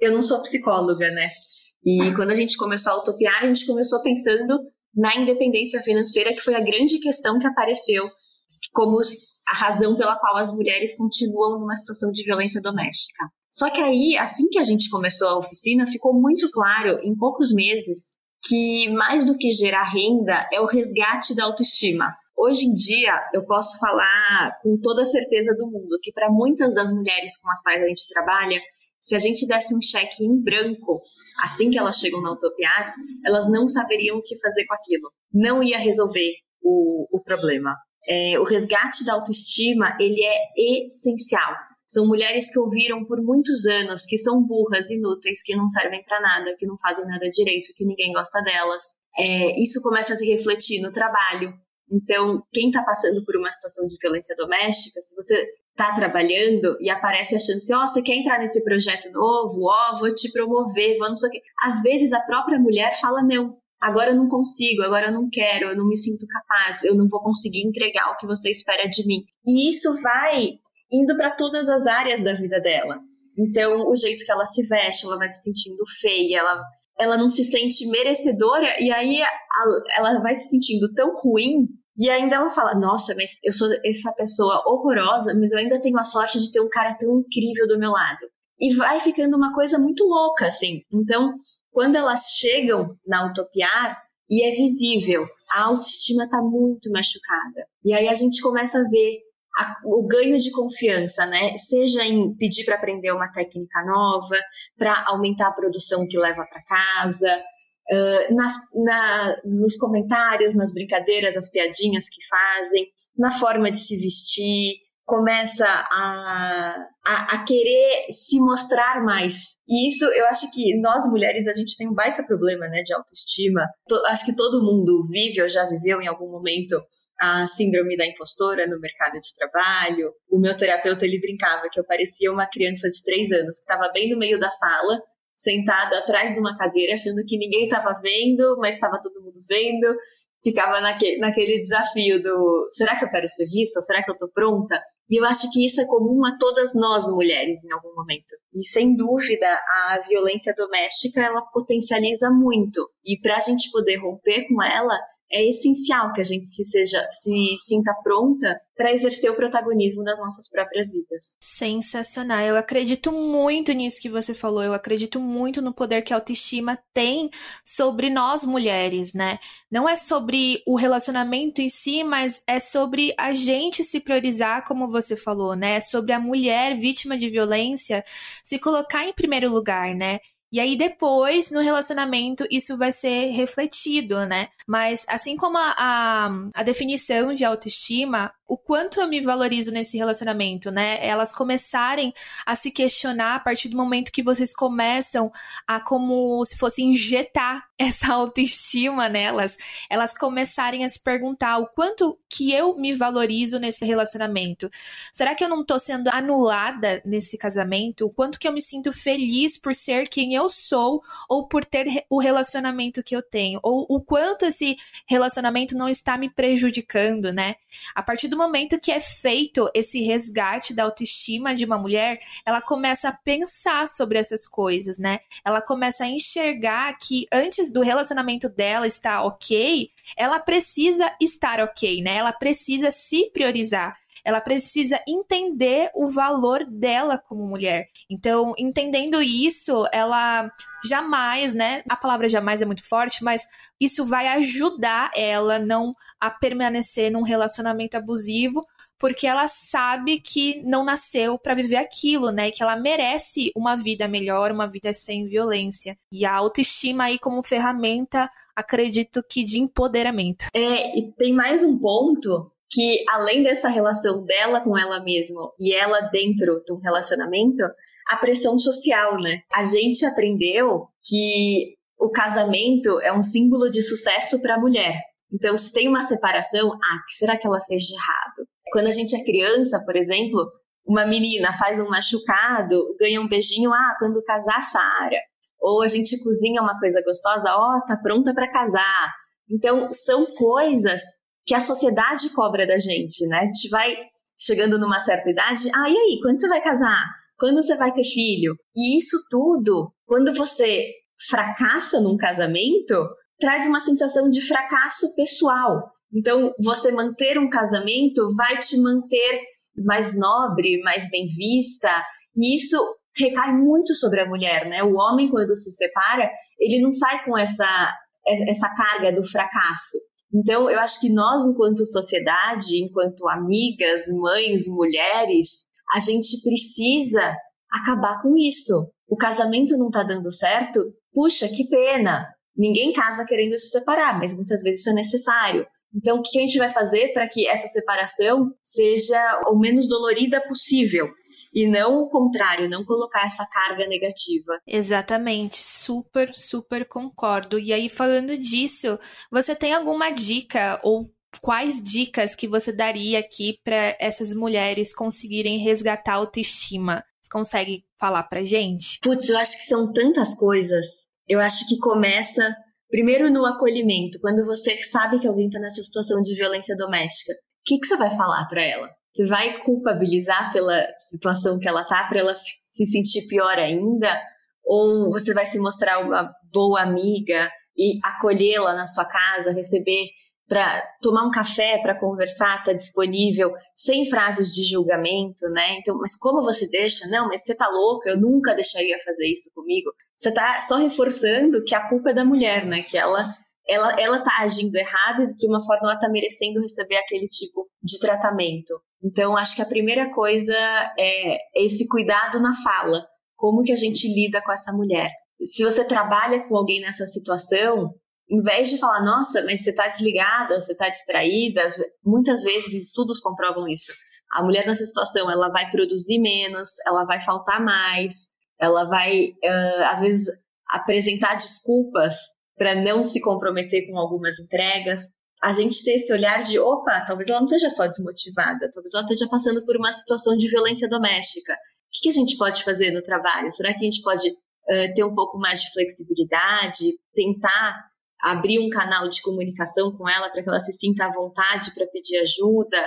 eu não sou psicóloga, né? E quando a gente começou a utopiar, a gente começou pensando na independência financeira, que foi a grande questão que apareceu como a razão pela qual as mulheres continuam numa situação de violência doméstica. Só que aí, assim que a gente começou a oficina, ficou muito claro, em poucos meses, que mais do que gerar renda é o resgate da autoestima. Hoje em dia, eu posso falar com toda a certeza do mundo que para muitas das mulheres com as quais a gente trabalha, se a gente desse um cheque em branco assim que elas chegam na Utopiar, elas não saberiam o que fazer com aquilo. Não ia resolver o, o problema. É, o resgate da autoestima, ele é essencial. São mulheres que ouviram por muitos anos que são burras, inúteis, que não servem para nada, que não fazem nada direito, que ninguém gosta delas. É, isso começa a se refletir no trabalho. Então, quem está passando por uma situação de violência doméstica, se você está trabalhando e aparece a chance, ó, oh, você quer entrar nesse projeto novo? Ó, oh, vou te promover, vamos aqui. Às vezes a própria mulher fala não. Agora eu não consigo, agora eu não quero, eu não me sinto capaz, eu não vou conseguir entregar o que você espera de mim. E isso vai indo para todas as áreas da vida dela. Então, o jeito que ela se veste, ela vai se sentindo feia, ela, ela não se sente merecedora, e aí ela vai se sentindo tão ruim e ainda ela fala: Nossa, mas eu sou essa pessoa horrorosa, mas eu ainda tenho a sorte de ter um cara tão incrível do meu lado. E vai ficando uma coisa muito louca, assim. Então, quando elas chegam na Utopiar, e é visível, a autoestima está muito machucada. E aí a gente começa a ver a, o ganho de confiança, né? Seja em pedir para aprender uma técnica nova, para aumentar a produção que leva para casa, uh, nas, na, nos comentários, nas brincadeiras, as piadinhas que fazem, na forma de se vestir, começa a, a, a, querer se mostrar mais. E isso eu acho que nós mulheres a gente tem um baita problema né, de autoestima. acho que todo mundo vive ou já viveu em algum momento a síndrome da impostora no mercado de trabalho. O meu terapeuta ele brincava que eu parecia uma criança de três anos que estava bem no meio da sala sentada atrás de uma cadeira, achando que ninguém estava vendo, mas estava todo mundo vendo. Ficava naquele, desafio do será que eu quero ser vista? Será que eu estou pronta? E eu acho que isso é comum a todas nós mulheres em algum momento. E sem dúvida, a violência doméstica ela potencializa muito. E para a gente poder romper com ela, é essencial que a gente se seja se sinta pronta para exercer o protagonismo das nossas próprias vidas. Sensacional. Eu acredito muito nisso que você falou. Eu acredito muito no poder que a autoestima tem sobre nós mulheres, né? Não é sobre o relacionamento em si, mas é sobre a gente se priorizar, como você falou, né? É sobre a mulher vítima de violência se colocar em primeiro lugar, né? E aí depois, no relacionamento, isso vai ser refletido, né? Mas assim como a, a, a, definição de autoestima, o quanto eu me valorizo nesse relacionamento, né? Elas começarem a se questionar a partir do momento que vocês começam a como se fosse injetar essa autoestima nelas, elas começarem a se perguntar o quanto que eu me valorizo nesse relacionamento. Será que eu não tô sendo anulada nesse casamento? O quanto que eu me sinto feliz por ser quem eu sou ou por ter o relacionamento que eu tenho? Ou o quanto esse relacionamento não está me prejudicando, né? A partir do momento que é feito esse resgate da autoestima de uma mulher, ela começa a pensar sobre essas coisas, né? Ela começa a enxergar que antes do relacionamento dela estar ok, ela precisa estar ok, né? Ela precisa se priorizar ela precisa entender o valor dela como mulher. Então, entendendo isso, ela jamais, né? A palavra jamais é muito forte, mas isso vai ajudar ela não a permanecer num relacionamento abusivo, porque ela sabe que não nasceu para viver aquilo, né? Que ela merece uma vida melhor, uma vida sem violência. E a autoestima aí como ferramenta, acredito que de empoderamento. É, e tem mais um ponto que além dessa relação dela com ela mesma e ela dentro de um relacionamento, a pressão social, né? A gente aprendeu que o casamento é um símbolo de sucesso para a mulher. Então, se tem uma separação, ah, o que será que ela fez de errado? Quando a gente é criança, por exemplo, uma menina faz um machucado, ganha um beijinho, ah, quando casar, Sara. Ou a gente cozinha uma coisa gostosa, ó, oh, tá pronta para casar. Então, são coisas que a sociedade cobra da gente, né? A gente vai chegando numa certa idade, ah, e aí, quando você vai casar? Quando você vai ter filho? E isso tudo, quando você fracassa num casamento, traz uma sensação de fracasso pessoal. Então, você manter um casamento vai te manter mais nobre, mais bem vista, e isso recai muito sobre a mulher, né? O homem, quando se separa, ele não sai com essa, essa carga do fracasso. Então, eu acho que nós, enquanto sociedade, enquanto amigas, mães, mulheres, a gente precisa acabar com isso. O casamento não está dando certo? Puxa, que pena! Ninguém casa querendo se separar, mas muitas vezes isso é necessário. Então, o que a gente vai fazer para que essa separação seja o menos dolorida possível? e não o contrário, não colocar essa carga negativa. Exatamente, super, super concordo. E aí, falando disso, você tem alguma dica ou quais dicas que você daria aqui para essas mulheres conseguirem resgatar a autoestima? Você consegue falar pra gente? Putz, eu acho que são tantas coisas. Eu acho que começa primeiro no acolhimento, quando você sabe que alguém está nessa situação de violência doméstica. O que, que você vai falar para ela? Você vai culpabilizar pela situação que ela tá para ela se sentir pior ainda? Ou você vai se mostrar uma boa amiga e acolhê-la na sua casa, receber para tomar um café, para conversar, tá disponível, sem frases de julgamento, né? Então, mas como você deixa? Não, mas você tá louca, eu nunca deixaria fazer isso comigo. Você tá só reforçando que a culpa é da mulher, né? Que ela ela, ela tá agindo errado e de uma forma ela tá merecendo receber aquele tipo de tratamento. Então, acho que a primeira coisa é esse cuidado na fala. Como que a gente lida com essa mulher? Se você trabalha com alguém nessa situação, em vez de falar, nossa, mas você está desligada, você está distraída, muitas vezes estudos comprovam isso. A mulher nessa situação, ela vai produzir menos, ela vai faltar mais, ela vai, uh, às vezes, apresentar desculpas para não se comprometer com algumas entregas. A gente ter esse olhar de, opa, talvez ela não esteja só desmotivada, talvez ela esteja passando por uma situação de violência doméstica. O que, a gente pode fazer no trabalho? Será que a gente pode uh, ter um pouco mais de flexibilidade, tentar abrir um canal de comunicação com ela para que ela se sinta à vontade para pedir ajuda?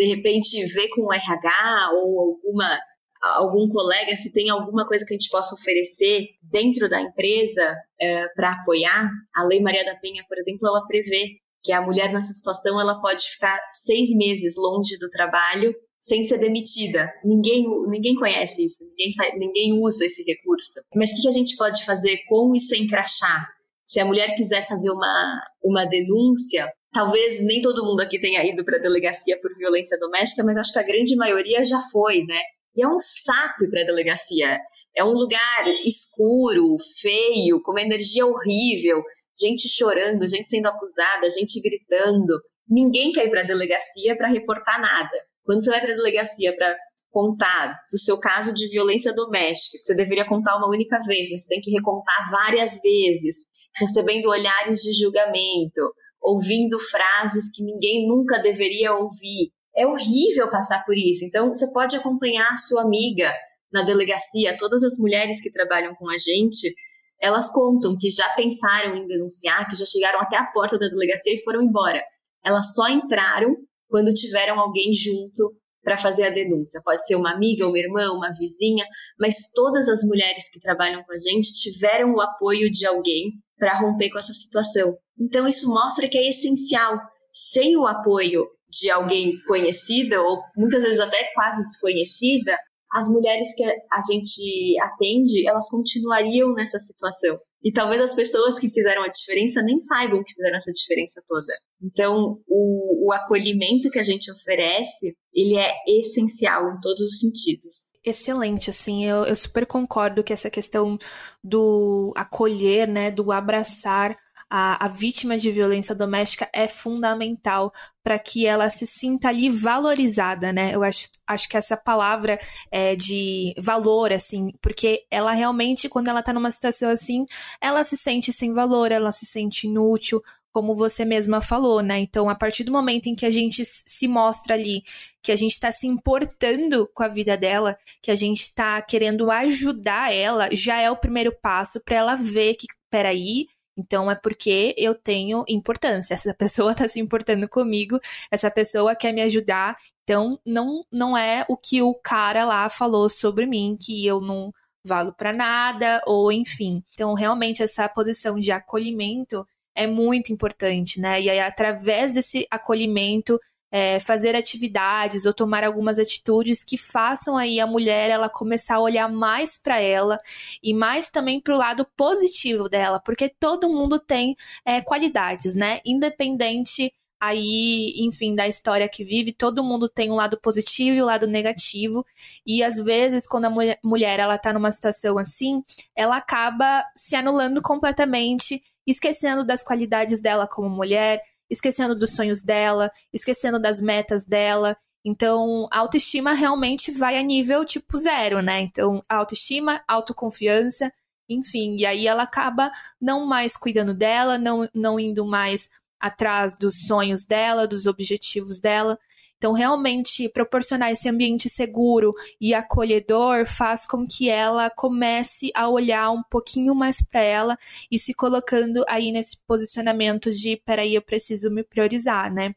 de repente ver com o RH ou alguma algum colega se tem alguma coisa que a gente possa oferecer dentro da empresa é, para apoiar. A Lei Maria da Penha, por exemplo, ela prevê que a mulher nessa situação ela pode ficar seis meses longe do trabalho sem ser demitida. Ninguém, ninguém conhece isso, ninguém, ninguém usa esse recurso. Mas o que a gente pode fazer com e sem crachá? Se a mulher quiser fazer uma, uma denúncia, talvez nem todo mundo aqui tenha ido para a delegacia por violência doméstica, mas acho que a grande maioria já foi, né? E é um saco ir para a delegacia. É um lugar escuro, feio, com uma energia horrível, gente chorando, gente sendo acusada, gente gritando. Ninguém quer ir para a delegacia para reportar nada. Quando você vai para a delegacia para contar do seu caso de violência doméstica, que você deveria contar uma única vez, mas você tem que recontar várias vezes, recebendo olhares de julgamento, ouvindo frases que ninguém nunca deveria ouvir. É horrível passar por isso. Então, você pode acompanhar a sua amiga na delegacia, todas as mulheres que trabalham com a gente, elas contam que já pensaram em denunciar, que já chegaram até a porta da delegacia e foram embora. Elas só entraram quando tiveram alguém junto para fazer a denúncia. Pode ser uma amiga, uma irmã, uma vizinha, mas todas as mulheres que trabalham com a gente tiveram o apoio de alguém para romper com essa situação. Então isso mostra que é essencial. Sem o apoio de alguém conhecida ou muitas vezes até quase desconhecida, as mulheres que a gente atende, elas continuariam nessa situação. E talvez as pessoas que fizeram a diferença nem saibam que fizeram essa diferença toda. Então, o, o acolhimento que a gente oferece, ele é essencial em todos os sentidos. Excelente, assim, eu, eu super concordo que essa questão do acolher, né, do abraçar a, a vítima de violência doméstica é fundamental para que ela se sinta ali valorizada, né? Eu acho, acho que essa palavra é de valor, assim, porque ela realmente, quando ela tá numa situação assim, ela se sente sem valor, ela se sente inútil, como você mesma falou, né? Então, a partir do momento em que a gente se mostra ali, que a gente está se importando com a vida dela, que a gente está querendo ajudar ela, já é o primeiro passo para ela ver que, peraí, então é porque eu tenho importância. Essa pessoa está se importando comigo, essa pessoa quer me ajudar. Então não não é o que o cara lá falou sobre mim que eu não valo para nada ou enfim. Então realmente essa posição de acolhimento é muito importante, né? E aí através desse acolhimento é, fazer atividades ou tomar algumas atitudes que façam aí a mulher ela começar a olhar mais para ela e mais também para o lado positivo dela, porque todo mundo tem é, qualidades, né? Independente aí, enfim, da história que vive, todo mundo tem um lado positivo e um lado negativo. E às vezes, quando a mulher ela tá numa situação assim, ela acaba se anulando completamente, esquecendo das qualidades dela como mulher, esquecendo dos sonhos dela, esquecendo das metas dela. Então, a autoestima realmente vai a nível tipo zero, né? Então, autoestima, autoconfiança, enfim, e aí ela acaba não mais cuidando dela, não, não indo mais atrás dos sonhos dela, dos objetivos dela. Então, realmente, proporcionar esse ambiente seguro e acolhedor faz com que ela comece a olhar um pouquinho mais para ela e se colocando aí nesse posicionamento de: peraí, eu preciso me priorizar, né?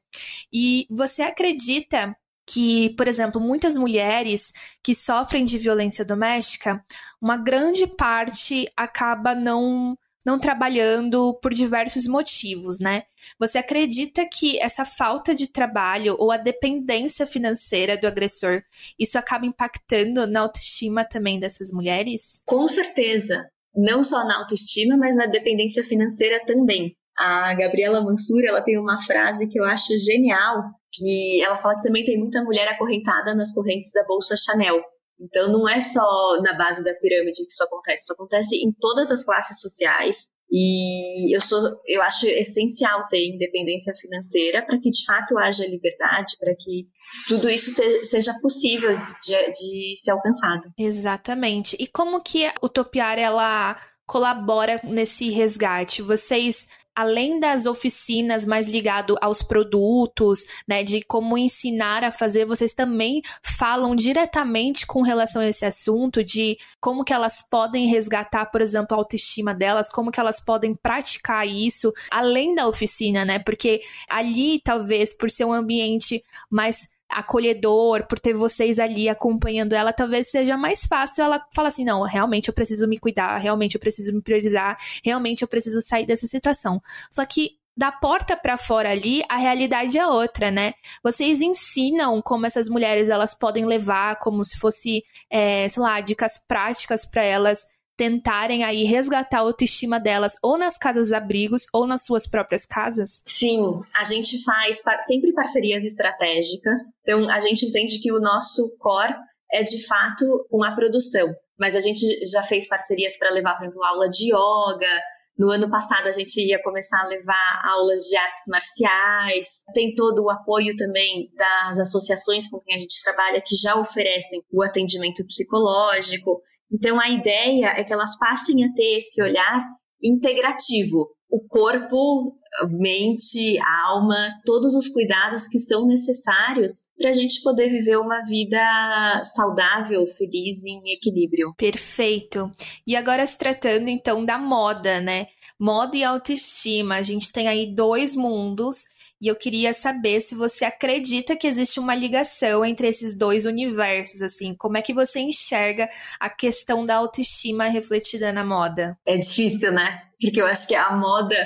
E você acredita que, por exemplo, muitas mulheres que sofrem de violência doméstica, uma grande parte acaba não não trabalhando por diversos motivos, né? Você acredita que essa falta de trabalho ou a dependência financeira do agressor, isso acaba impactando na autoestima também dessas mulheres? Com certeza. Não só na autoestima, mas na dependência financeira também. A Gabriela Mansur, ela tem uma frase que eu acho genial, que ela fala que também tem muita mulher acorrentada nas correntes da Bolsa Chanel. Então, não é só na base da pirâmide que isso acontece, isso acontece em todas as classes sociais. E eu, sou, eu acho essencial ter independência financeira para que de fato haja liberdade, para que tudo isso seja possível de, de ser alcançado. Exatamente. E como que a Utopiar ela colabora nesse resgate? Vocês além das oficinas mais ligado aos produtos, né, de como ensinar a fazer, vocês também falam diretamente com relação a esse assunto de como que elas podem resgatar, por exemplo, a autoestima delas, como que elas podem praticar isso além da oficina, né? Porque ali talvez por ser um ambiente mais acolhedor, por ter vocês ali acompanhando ela, talvez seja mais fácil ela falar assim: não, realmente eu preciso me cuidar, realmente eu preciso me priorizar, realmente eu preciso sair dessa situação. Só que da porta para fora ali, a realidade é outra, né? Vocês ensinam como essas mulheres elas podem levar, como se fosse, é, sei lá, dicas práticas para elas tentarem aí resgatar a autoestima delas ou nas casas abrigos ou nas suas próprias casas? Sim, a gente faz sempre parcerias estratégicas. Então a gente entende que o nosso core é de fato uma produção. Mas a gente já fez parcerias para levar, por exemplo, aula de yoga, no ano passado a gente ia começar a levar aulas de artes marciais. Tem todo o apoio também das associações com quem a gente trabalha que já oferecem o atendimento psicológico. Então a ideia é que elas passem a ter esse olhar integrativo. O corpo, mente, alma, todos os cuidados que são necessários para a gente poder viver uma vida saudável, feliz em equilíbrio. Perfeito. E agora se tratando então da moda, né? Moda e autoestima. A gente tem aí dois mundos e eu queria saber se você acredita que existe uma ligação entre esses dois universos, assim, como é que você enxerga a questão da autoestima refletida na moda? É difícil, né? Porque eu acho que a moda,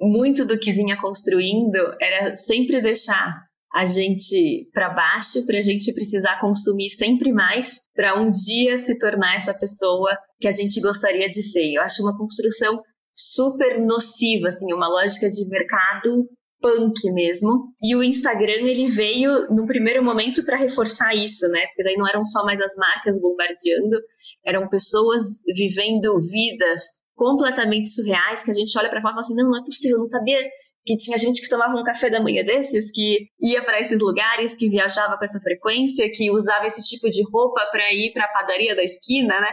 muito do que vinha construindo era sempre deixar a gente para baixo, para a gente precisar consumir sempre mais, para um dia se tornar essa pessoa que a gente gostaria de ser. Eu acho uma construção super nociva, assim, uma lógica de mercado punk mesmo. E o Instagram ele veio no primeiro momento para reforçar isso, né? Porque daí não eram só mais as marcas bombardeando, eram pessoas vivendo vidas completamente surreais que a gente olha para fora e fala assim: não, não é possível, não sabia que tinha gente que tomava um café da manhã desses, que ia para esses lugares, que viajava com essa frequência, que usava esse tipo de roupa para ir para a padaria da esquina, né?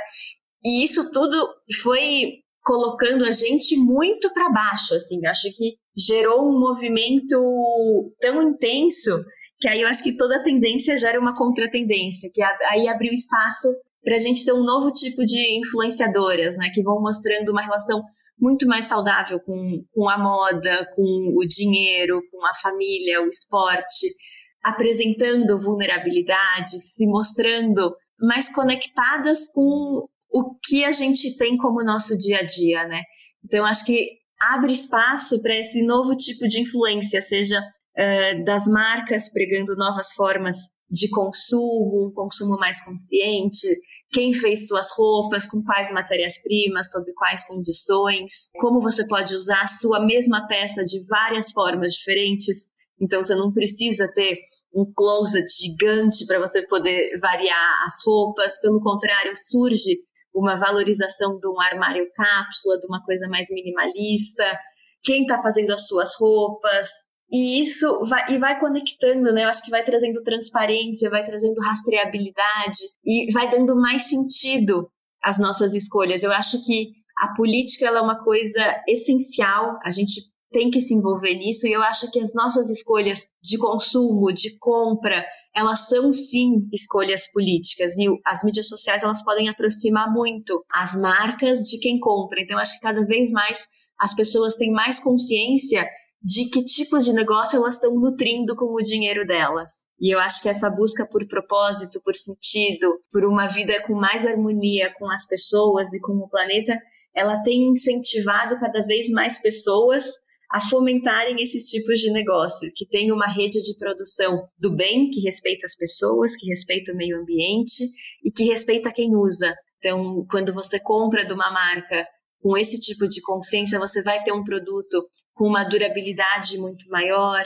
E isso tudo foi colocando a gente muito para baixo, assim. Acho que gerou um movimento tão intenso que aí eu acho que toda tendência gera uma contratendência, que aí abriu espaço para a gente ter um novo tipo de influenciadoras, né, que vão mostrando uma relação muito mais saudável com, com a moda, com o dinheiro, com a família, o esporte, apresentando vulnerabilidade, se mostrando mais conectadas com o que a gente tem como nosso dia a dia, né? Então, acho que abre espaço para esse novo tipo de influência, seja uh, das marcas pregando novas formas de consumo, um consumo mais consciente, quem fez suas roupas, com quais matérias-primas, sob quais condições, como você pode usar a sua mesma peça de várias formas diferentes. Então você não precisa ter um closet gigante para você poder variar as roupas, pelo contrário, surge uma valorização de um armário cápsula, de uma coisa mais minimalista, quem está fazendo as suas roupas. E isso vai, e vai conectando, né? Eu acho que vai trazendo transparência, vai trazendo rastreabilidade e vai dando mais sentido às nossas escolhas. Eu acho que a política é uma coisa essencial, a gente tem que se envolver nisso e eu acho que as nossas escolhas de consumo, de compra, elas são sim escolhas políticas e as mídias sociais elas podem aproximar muito as marcas de quem compra. Então acho que cada vez mais as pessoas têm mais consciência de que tipo de negócio elas estão nutrindo com o dinheiro delas. E eu acho que essa busca por propósito, por sentido, por uma vida com mais harmonia com as pessoas e com o planeta, ela tem incentivado cada vez mais pessoas a fomentarem esses tipos de negócio, que tem uma rede de produção do bem, que respeita as pessoas, que respeita o meio ambiente e que respeita quem usa. Então, quando você compra de uma marca com esse tipo de consciência, você vai ter um produto com uma durabilidade muito maior,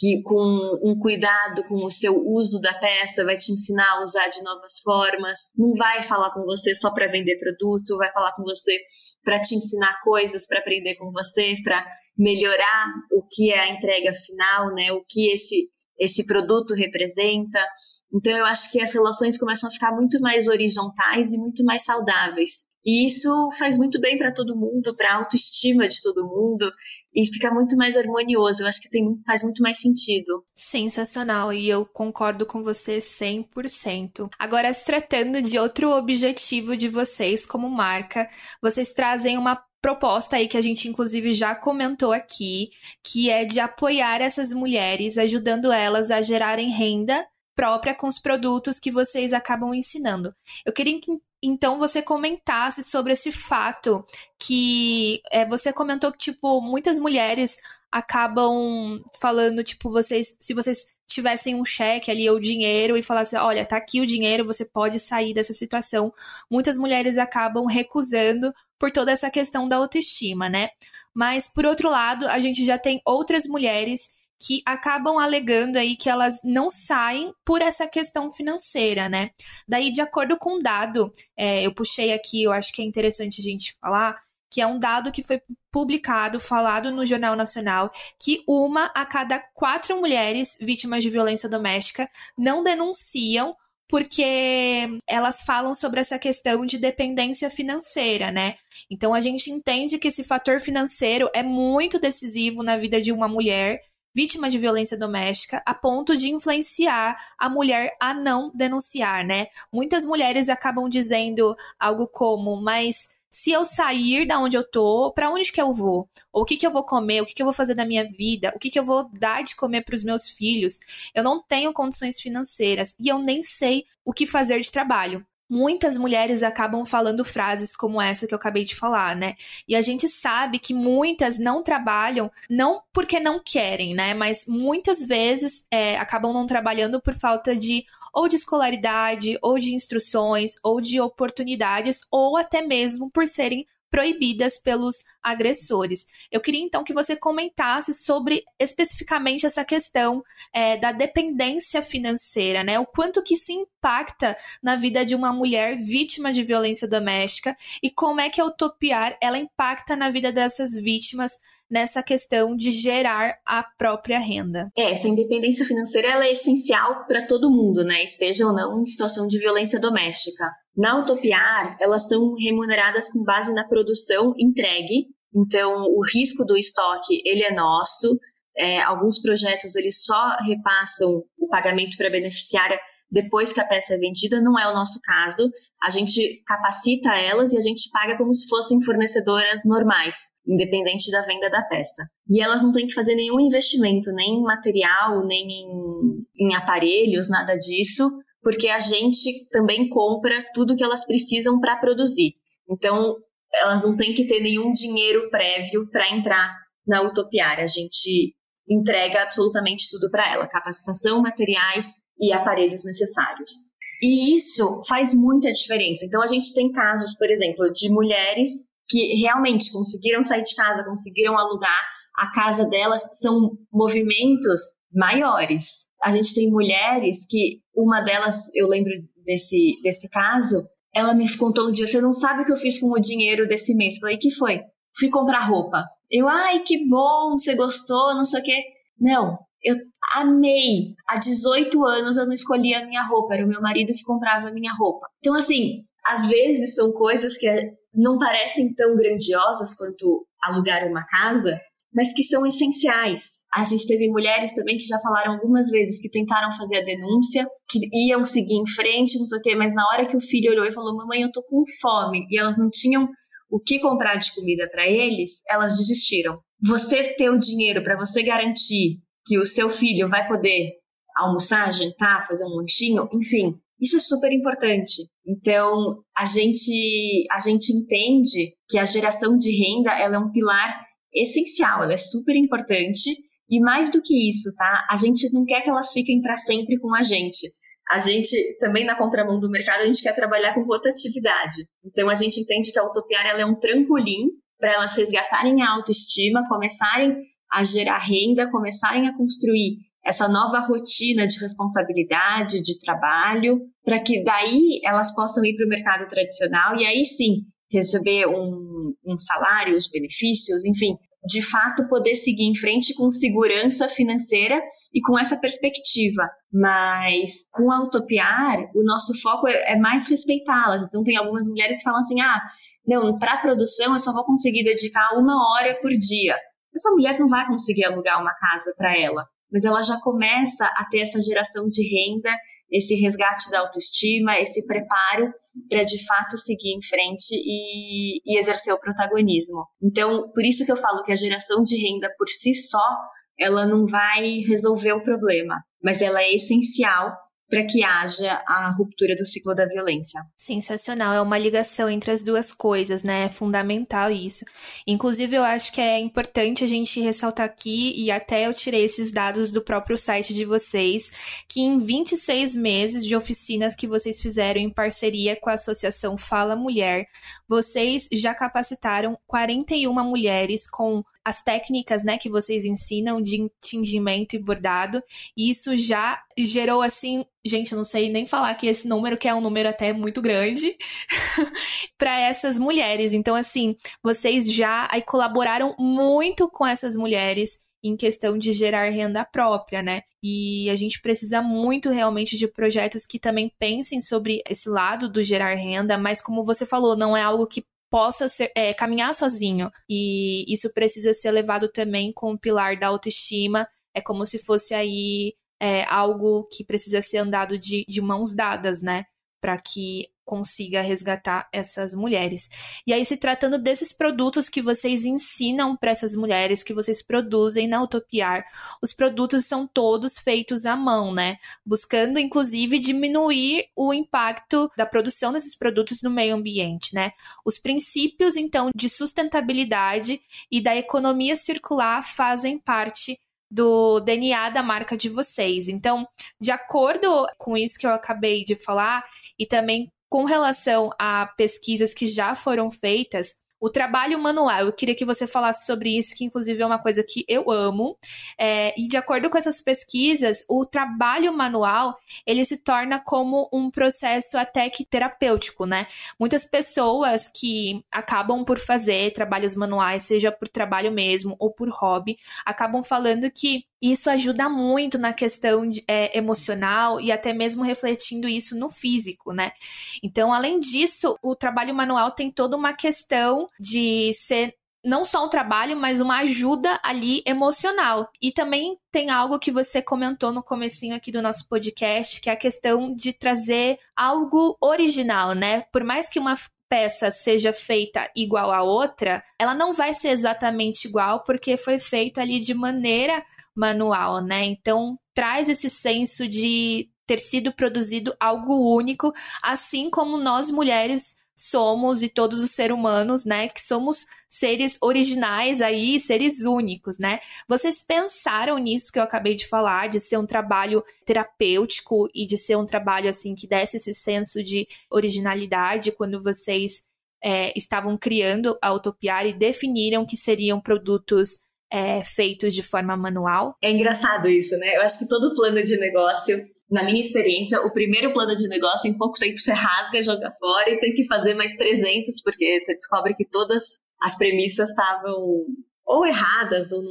que com um cuidado com o seu uso da peça vai te ensinar a usar de novas formas, não vai falar com você só para vender produto, vai falar com você para te ensinar coisas, para aprender com você, para melhorar o que é a entrega final, né? O que esse esse produto representa. Então eu acho que as relações começam a ficar muito mais horizontais e muito mais saudáveis. E isso faz muito bem para todo mundo, para a autoestima de todo mundo e fica muito mais harmonioso. Eu acho que tem, faz muito mais sentido. Sensacional, e eu concordo com você 100%. Agora, se tratando de outro objetivo de vocês como marca, vocês trazem uma proposta aí que a gente inclusive já comentou aqui, que é de apoiar essas mulheres, ajudando elas a gerarem renda própria com os produtos que vocês acabam ensinando. Eu queria que então você comentasse sobre esse fato que é, você comentou que tipo muitas mulheres acabam falando tipo vocês se vocês tivessem um cheque ali ou dinheiro e falassem, olha, tá aqui o dinheiro, você pode sair dessa situação. Muitas mulheres acabam recusando por toda essa questão da autoestima, né? Mas por outro lado, a gente já tem outras mulheres que acabam alegando aí que elas não saem por essa questão financeira, né? Daí, de acordo com um dado, é, eu puxei aqui, eu acho que é interessante a gente falar, que é um dado que foi publicado, falado no Jornal Nacional, que uma a cada quatro mulheres vítimas de violência doméstica não denunciam porque elas falam sobre essa questão de dependência financeira, né? Então a gente entende que esse fator financeiro é muito decisivo na vida de uma mulher vítima de violência doméstica a ponto de influenciar a mulher a não denunciar, né? Muitas mulheres acabam dizendo algo como, mas se eu sair da onde eu tô, para onde que eu vou? Ou o que que eu vou comer? O que que eu vou fazer da minha vida? O que que eu vou dar de comer para os meus filhos? Eu não tenho condições financeiras e eu nem sei o que fazer de trabalho muitas mulheres acabam falando frases como essa que eu acabei de falar, né? E a gente sabe que muitas não trabalham não porque não querem, né? Mas muitas vezes é, acabam não trabalhando por falta de ou de escolaridade, ou de instruções, ou de oportunidades, ou até mesmo por serem proibidas pelos agressores. Eu queria então que você comentasse sobre especificamente essa questão é, da dependência financeira, né? O quanto que isso impacta na vida de uma mulher vítima de violência doméstica e como é que a Utopiar ela impacta na vida dessas vítimas nessa questão de gerar a própria renda. É, essa independência financeira ela é essencial para todo mundo, né? Esteja ou não em situação de violência doméstica. Na Utopiar, elas são remuneradas com base na produção entregue. Então, o risco do estoque ele é nosso. É, alguns projetos eles só repassam o pagamento para beneficiária depois que a peça é vendida, não é o nosso caso. A gente capacita elas e a gente paga como se fossem fornecedoras normais, independente da venda da peça. E elas não têm que fazer nenhum investimento, nem em material, nem em, em aparelhos, nada disso, porque a gente também compra tudo que elas precisam para produzir. Então, elas não têm que ter nenhum dinheiro prévio para entrar na Utopiária. A gente entrega absolutamente tudo para ela: capacitação, materiais e aparelhos necessários. E isso faz muita diferença. Então, a gente tem casos, por exemplo, de mulheres que realmente conseguiram sair de casa, conseguiram alugar a casa delas, são movimentos maiores. A gente tem mulheres que, uma delas, eu lembro desse, desse caso, ela me contou um dia: você não sabe o que eu fiz com o dinheiro desse mês? Falei: que foi? Fui comprar roupa. Eu, ai, que bom, você gostou, não sei o quê. Não, eu amei. Há 18 anos eu não escolhia a minha roupa, era o meu marido que comprava a minha roupa. Então, assim, às vezes são coisas que não parecem tão grandiosas quanto alugar uma casa, mas que são essenciais. A gente teve mulheres também que já falaram algumas vezes que tentaram fazer a denúncia, que iam seguir em frente, não sei o quê, mas na hora que o filho olhou e falou: Mamãe, eu tô com fome, e elas não tinham o que comprar de comida para eles, elas desistiram. Você ter o dinheiro para você garantir que o seu filho vai poder almoçar, jantar, fazer um lanchinho, enfim, isso é super importante. Então, a gente a gente entende que a geração de renda, ela é um pilar essencial, ela é super importante e mais do que isso, tá? A gente não quer que elas fiquem para sempre com a gente a gente também na contramão do mercado a gente quer trabalhar com rotatividade. Então a gente entende que a Utopiar ela é um trampolim para elas resgatarem a autoestima, começarem a gerar renda, começarem a construir essa nova rotina de responsabilidade, de trabalho, para que daí elas possam ir para o mercado tradicional e aí sim receber um, um salário, os benefícios, enfim, de fato poder seguir em frente com segurança financeira e com essa perspectiva. Mas com a Utopiar, o nosso foco é, é mais respeitá-las. Então tem algumas mulheres que falam assim: ah, não, para produção eu só vou conseguir dedicar uma hora por dia. Essa mulher não vai conseguir alugar uma casa para ela, mas ela já começa a ter essa geração de renda esse resgate da autoestima, esse preparo para de fato seguir em frente e, e, exercer o protagonismo. Então, por isso que eu falo que a geração de renda por si só, ela não vai resolver o problema, mas ela é essencial para que haja a ruptura do ciclo da violência. Sensacional, é uma ligação entre as duas coisas, né? É fundamental isso. Inclusive, eu acho que é importante a gente ressaltar aqui, e até eu tirei esses dados do próprio site de vocês, que em 26 meses de oficinas que vocês fizeram em parceria com a Associação Fala Mulher, vocês já capacitaram 41 mulheres com as técnicas, né, que vocês ensinam de tingimento e bordado, e isso já gerou assim, gente, eu não sei nem falar que esse número que é um número até muito grande para essas mulheres. Então assim, vocês já aí colaboraram muito com essas mulheres em questão de gerar renda própria, né? E a gente precisa muito realmente de projetos que também pensem sobre esse lado do gerar renda, mas como você falou, não é algo que possa ser, é, caminhar sozinho. E isso precisa ser levado também com o pilar da autoestima. É como se fosse aí é, algo que precisa ser andado de, de mãos dadas, né? Para que consiga resgatar essas mulheres. E aí, se tratando desses produtos que vocês ensinam para essas mulheres, que vocês produzem na Utopiar, os produtos são todos feitos à mão, né? Buscando, inclusive, diminuir o impacto da produção desses produtos no meio ambiente, né? Os princípios, então, de sustentabilidade e da economia circular fazem parte do DNA da marca de vocês. Então, de acordo com isso que eu acabei de falar, e também com relação a pesquisas que já foram feitas, o trabalho manual, eu queria que você falasse sobre isso, que inclusive é uma coisa que eu amo. É, e de acordo com essas pesquisas, o trabalho manual ele se torna como um processo até que terapêutico, né? Muitas pessoas que acabam por fazer trabalhos manuais, seja por trabalho mesmo ou por hobby, acabam falando que isso ajuda muito na questão de, é, emocional e até mesmo refletindo isso no físico, né? Então, além disso, o trabalho manual tem toda uma questão de ser não só um trabalho, mas uma ajuda ali emocional. E também tem algo que você comentou no comecinho aqui do nosso podcast, que é a questão de trazer algo original, né? Por mais que uma peça seja feita igual a outra, ela não vai ser exatamente igual porque foi feita ali de maneira manual, né? Então traz esse senso de ter sido produzido algo único, assim como nós mulheres somos e todos os seres humanos, né, que somos seres originais aí, seres únicos, né? Vocês pensaram nisso que eu acabei de falar, de ser um trabalho terapêutico e de ser um trabalho assim que desse esse senso de originalidade quando vocês é, estavam criando a Utopiar e definiram que seriam produtos é, feitos de forma manual? É engraçado isso, né? Eu acho que todo plano de negócio, na minha experiência, o primeiro plano de negócio, em pouco tempo você rasga, joga fora e tem que fazer mais 300, porque você descobre que todas as premissas estavam ou erradas ou,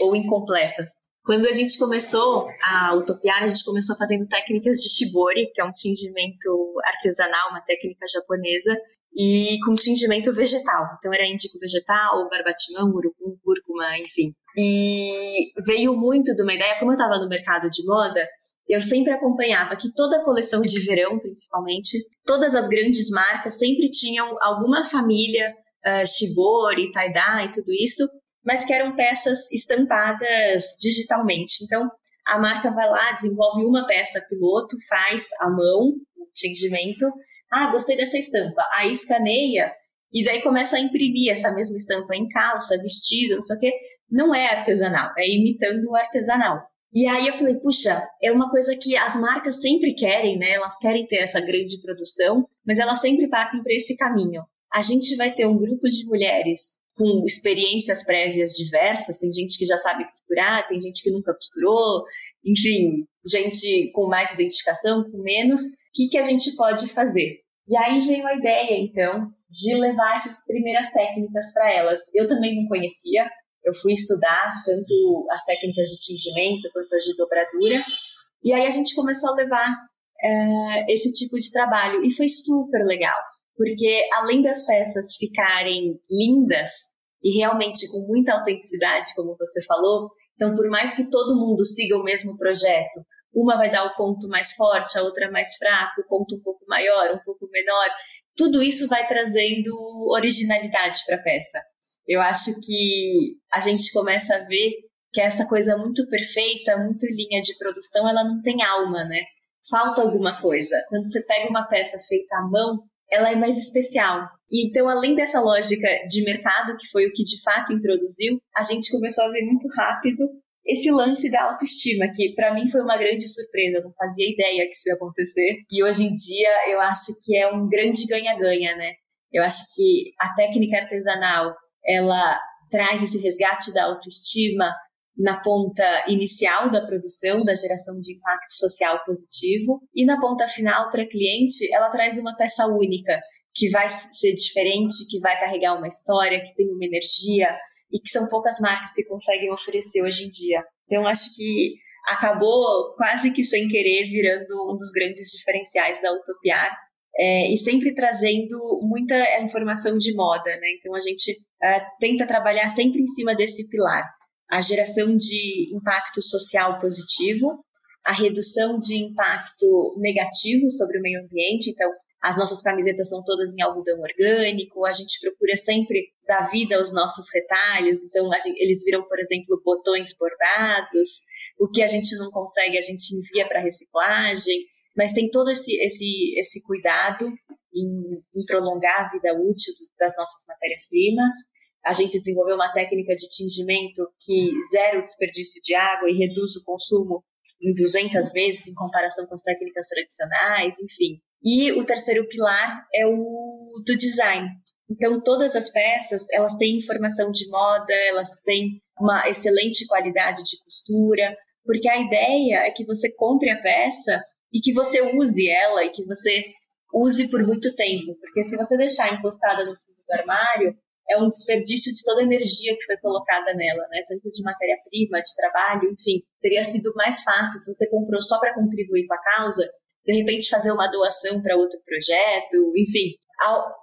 ou incompletas. Quando a gente começou a utopiar, a gente começou fazendo técnicas de shibori, que é um tingimento artesanal, uma técnica japonesa, e com tingimento vegetal. Então era índico vegetal, barbatimão, urucum, cúrcuma, enfim. E veio muito de uma ideia, como eu estava no mercado de moda, eu sempre acompanhava que toda a coleção de verão, principalmente, todas as grandes marcas sempre tinham alguma família, uh, shibori, tie-dye e tudo isso, mas que eram peças estampadas digitalmente. Então, a marca vai lá, desenvolve uma peça piloto, faz à mão o tingimento, ah, gostei dessa estampa. Aí escaneia e daí começa a imprimir essa mesma estampa em calça, vestido, não sei o quê. Não é artesanal, é imitando o artesanal. E aí eu falei, puxa, é uma coisa que as marcas sempre querem, né? Elas querem ter essa grande produção, mas elas sempre partem para esse caminho. A gente vai ter um grupo de mulheres com experiências prévias diversas, tem gente que já sabe costurar, tem gente que nunca costurou, enfim, gente com mais identificação, com menos, que, que a gente pode fazer? E aí veio a ideia, então, de levar essas primeiras técnicas para elas. Eu também não conhecia, eu fui estudar tanto as técnicas de tingimento quanto as de dobradura, e aí a gente começou a levar é, esse tipo de trabalho, e foi super legal porque além das peças ficarem lindas e realmente com muita autenticidade, como você falou, então por mais que todo mundo siga o mesmo projeto, uma vai dar o ponto mais forte, a outra mais fraco, o ponto um pouco maior, um pouco menor, tudo isso vai trazendo originalidade para a peça. Eu acho que a gente começa a ver que essa coisa muito perfeita, muito linha de produção, ela não tem alma, né? falta alguma coisa. Quando você pega uma peça feita à mão, ela é mais especial. E então, além dessa lógica de mercado, que foi o que de fato introduziu, a gente começou a ver muito rápido esse lance da autoestima, que para mim foi uma grande surpresa, eu não fazia ideia que isso ia acontecer. E hoje em dia eu acho que é um grande ganha-ganha, né? Eu acho que a técnica artesanal, ela traz esse resgate da autoestima na ponta inicial da produção, da geração de impacto social positivo, e na ponta final para cliente, ela traz uma peça única, que vai ser diferente, que vai carregar uma história, que tem uma energia, e que são poucas marcas que conseguem oferecer hoje em dia. Então, acho que acabou quase que sem querer virando um dos grandes diferenciais da Utopiar, é, e sempre trazendo muita informação de moda, né? Então a gente é, tenta trabalhar sempre em cima desse pilar a geração de impacto social positivo, a redução de impacto negativo sobre o meio ambiente. Então, as nossas camisetas são todas em algodão orgânico, a gente procura sempre dar vida aos nossos retalhos. Então, gente, eles viram, por exemplo, botões bordados. O que a gente não consegue, a gente envia para reciclagem. Mas tem todo esse, esse, esse cuidado em, em prolongar a vida útil das nossas matérias-primas a gente desenvolveu uma técnica de tingimento que zera o desperdício de água e reduz o consumo em 200 vezes em comparação com as técnicas tradicionais, enfim. E o terceiro pilar é o do design. Então, todas as peças, elas têm informação de moda, elas têm uma excelente qualidade de costura, porque a ideia é que você compre a peça e que você use ela e que você use por muito tempo, porque se você deixar encostada no fundo do armário, é um desperdício de toda a energia que foi colocada nela, né? Tanto de matéria-prima, de trabalho, enfim. Teria sido mais fácil se você comprou só para contribuir com a causa, de repente fazer uma doação para outro projeto, enfim.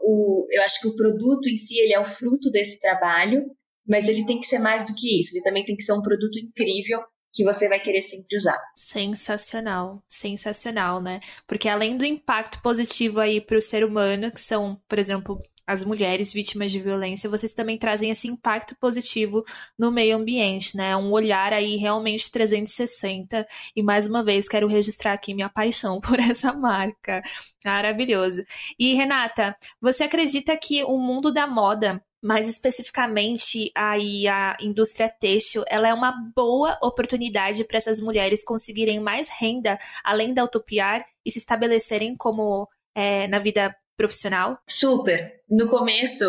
O, eu acho que o produto em si ele é o fruto desse trabalho, mas ele tem que ser mais do que isso. Ele também tem que ser um produto incrível que você vai querer sempre usar. Sensacional, sensacional, né? Porque além do impacto positivo aí para o ser humano, que são, por exemplo, as mulheres vítimas de violência, vocês também trazem esse impacto positivo no meio ambiente, né? Um olhar aí realmente 360. E mais uma vez quero registrar aqui minha paixão por essa marca. Maravilhoso. E Renata, você acredita que o mundo da moda mais especificamente aí a indústria têxtil, ela é uma boa oportunidade para essas mulheres conseguirem mais renda além da utopiar e se estabelecerem como é, na vida profissional? Super. No começo,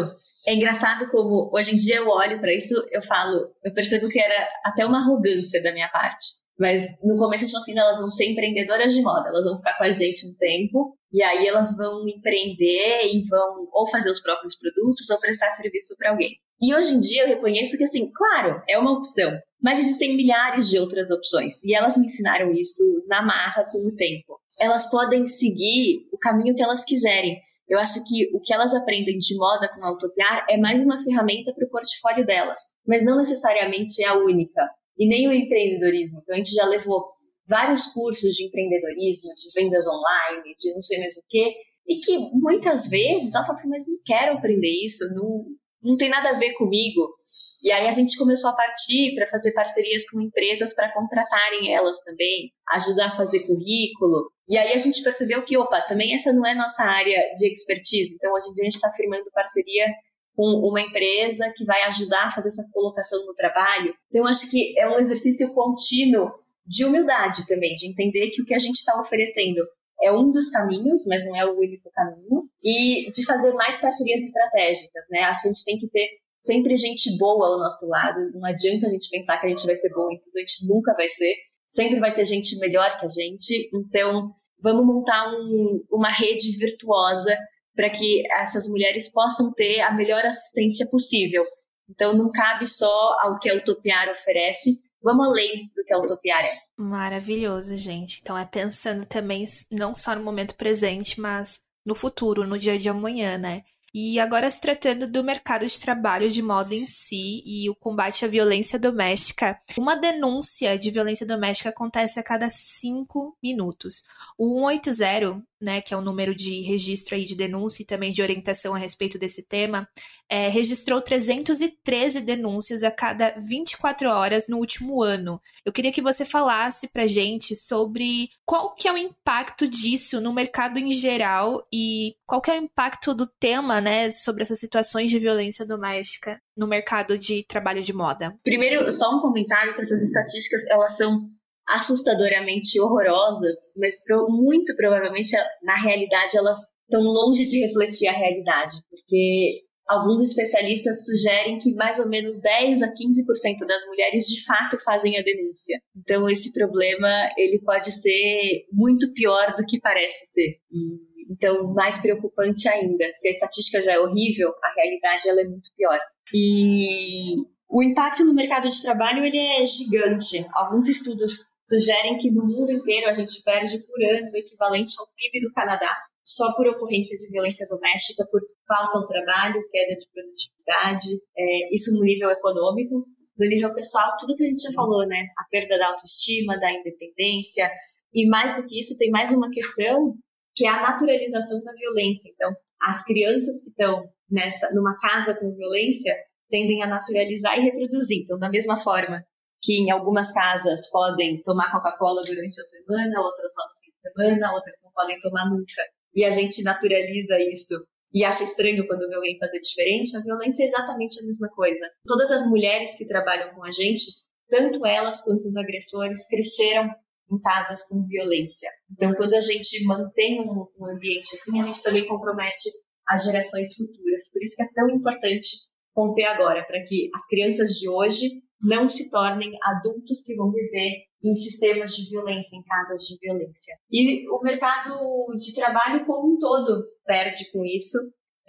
é engraçado como hoje em dia eu olho para isso, eu falo, eu percebo que era até uma arrogância da minha parte. Mas no começo eu tinha assim, elas vão ser empreendedoras de moda, elas vão ficar com a gente um tempo, e aí elas vão empreender e vão ou fazer os próprios produtos ou prestar serviço para alguém. E hoje em dia eu reconheço que assim, claro, é uma opção, mas existem milhares de outras opções, e elas me ensinaram isso na marra com o tempo. Elas podem seguir o caminho que elas quiserem. Eu acho que o que elas aprendem de moda com Autopiar é mais uma ferramenta para o portfólio delas, mas não necessariamente é a única. E nem o empreendedorismo. Então, a gente já levou vários cursos de empreendedorismo, de vendas online, de não sei mais o quê, e que muitas vezes ela fala assim, mas não quero aprender isso, não, não tem nada a ver comigo. E aí a gente começou a partir para fazer parcerias com empresas para contratarem elas também, ajudar a fazer currículo. E aí a gente percebeu que, opa, também essa não é nossa área de expertise. Então hoje em dia a gente está firmando parceria com uma empresa que vai ajudar a fazer essa colocação no trabalho. Então acho que é um exercício contínuo de humildade também, de entender que o que a gente está oferecendo é um dos caminhos, mas não é o único caminho, e de fazer mais parcerias estratégicas, né? Acho que a gente tem que ter sempre gente boa ao nosso lado, não adianta a gente pensar que a gente vai ser bom em tudo, a gente nunca vai ser, sempre vai ter gente melhor que a gente, então vamos montar um, uma rede virtuosa para que essas mulheres possam ter a melhor assistência possível. Então não cabe só ao que a Utopiar oferece, vamos além do que a Utopiar é. Maravilhoso, gente. Então é pensando também não só no momento presente, mas no futuro, no dia de amanhã, né? E agora se tratando do mercado de trabalho de moda em si e o combate à violência doméstica, uma denúncia de violência doméstica acontece a cada cinco minutos. O 180 né, que é o número de registro aí de denúncia e também de orientação a respeito desse tema, é, registrou 313 denúncias a cada 24 horas no último ano. Eu queria que você falasse pra gente sobre qual que é o impacto disso no mercado em geral e qual que é o impacto do tema, né, sobre essas situações de violência doméstica no mercado de trabalho de moda. Primeiro, só um comentário que essas estatísticas, elas são assustadoramente horrorosas, mas pro, muito provavelmente na realidade elas estão longe de refletir a realidade, porque alguns especialistas sugerem que mais ou menos 10 a 15% das mulheres de fato fazem a denúncia. Então esse problema ele pode ser muito pior do que parece ser. E, então mais preocupante ainda, se a estatística já é horrível, a realidade ela é muito pior. E o impacto no mercado de trabalho ele é gigante. Alguns estudos sugerem que no mundo inteiro a gente perde por ano o equivalente ao PIB do Canadá só por ocorrência de violência doméstica, por falta de trabalho, queda de produtividade, é, isso no nível econômico. No nível pessoal, tudo que a gente já falou, né? A perda da autoestima, da independência. E mais do que isso, tem mais uma questão que é a naturalização da violência. Então, as crianças que estão nessa, numa casa com violência tendem a naturalizar e reproduzir. Então, da mesma forma que em algumas casas podem tomar Coca-Cola durante a semana, outras não no semana, outras não podem tomar nunca. E a gente naturaliza isso e acha estranho quando vê alguém fazer diferente, a violência é exatamente a mesma coisa. Todas as mulheres que trabalham com a gente, tanto elas quanto os agressores, cresceram em casas com violência. Então, quando a gente mantém um, um ambiente assim, a gente também compromete as gerações futuras. Por isso que é tão importante romper agora, para que as crianças de hoje não se tornem adultos que vão viver em sistemas de violência, em casas de violência. E o mercado de trabalho como um todo perde com isso.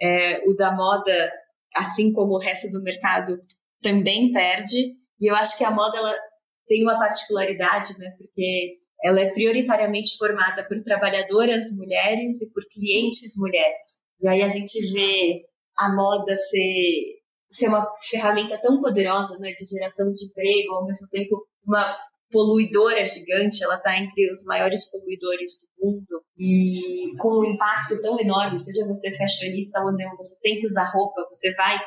É, o da moda, assim como o resto do mercado, também perde. E eu acho que a moda ela tem uma particularidade, né? Porque ela é prioritariamente formada por trabalhadoras mulheres e por clientes mulheres. E aí a gente vê a moda ser ser uma ferramenta tão poderosa né, de geração de emprego, ao mesmo tempo uma poluidora gigante, ela está entre os maiores poluidores do mundo. E com um impacto tão enorme, seja você fashionista ou não, você tem que usar roupa, você vai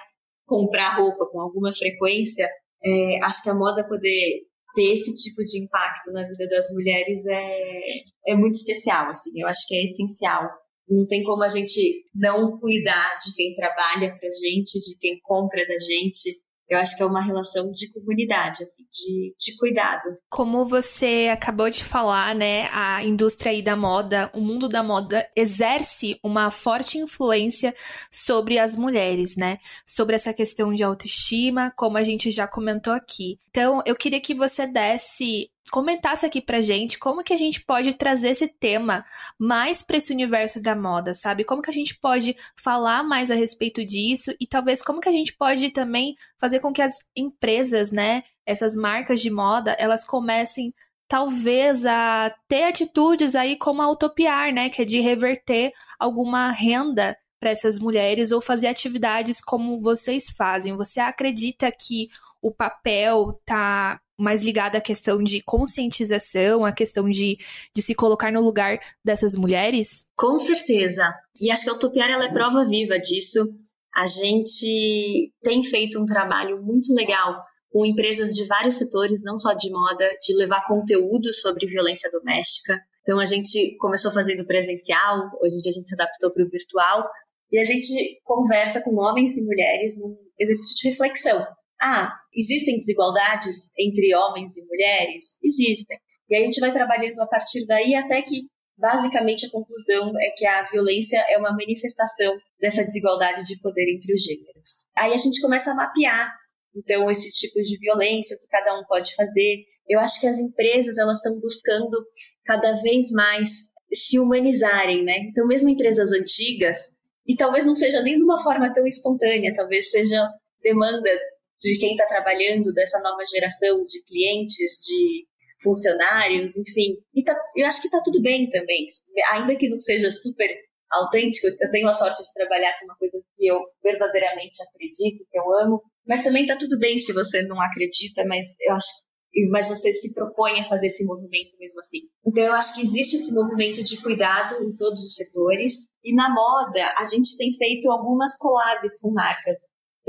comprar roupa com alguma frequência, é, acho que a moda poder ter esse tipo de impacto na vida das mulheres é, é muito especial, assim, eu acho que é essencial não tem como a gente não cuidar de quem trabalha para gente, de quem compra da gente. Eu acho que é uma relação de comunidade, assim, de, de cuidado. Como você acabou de falar, né, a indústria aí da moda, o mundo da moda exerce uma forte influência sobre as mulheres, né? Sobre essa questão de autoestima, como a gente já comentou aqui. Então, eu queria que você desse comentasse aqui pra gente como que a gente pode trazer esse tema mais para esse universo da moda, sabe? Como que a gente pode falar mais a respeito disso e talvez como que a gente pode também fazer com que as empresas, né, essas marcas de moda, elas comecem talvez a ter atitudes aí como a Utopiar, né, que é de reverter alguma renda para essas mulheres ou fazer atividades como vocês fazem. Você acredita que o papel tá mais ligado à questão de conscientização, à questão de, de se colocar no lugar dessas mulheres? Com certeza. E acho que a Utopiar ela é prova viva disso. A gente tem feito um trabalho muito legal com empresas de vários setores, não só de moda, de levar conteúdo sobre violência doméstica. Então a gente começou fazendo presencial, hoje em dia a gente se adaptou para o virtual e a gente conversa com homens e mulheres num exercício de reflexão. Ah, existem desigualdades entre homens e mulheres? Existem. E aí a gente vai trabalhando a partir daí até que, basicamente, a conclusão é que a violência é uma manifestação dessa desigualdade de poder entre os gêneros. Aí a gente começa a mapear, então, esses tipos de violência, o que cada um pode fazer. Eu acho que as empresas, elas estão buscando cada vez mais se humanizarem, né? Então, mesmo empresas antigas, e talvez não seja nem de uma forma tão espontânea, talvez seja demanda de quem está trabalhando, dessa nova geração de clientes, de funcionários, enfim. E tá, eu acho que está tudo bem também, ainda que não seja super autêntico. Eu tenho a sorte de trabalhar com uma coisa que eu verdadeiramente acredito, que eu amo, mas também está tudo bem se você não acredita. Mas eu acho mas você se propõe a fazer esse movimento mesmo assim. Então, eu acho que existe esse movimento de cuidado em todos os setores. E na moda, a gente tem feito algumas collabs com marcas.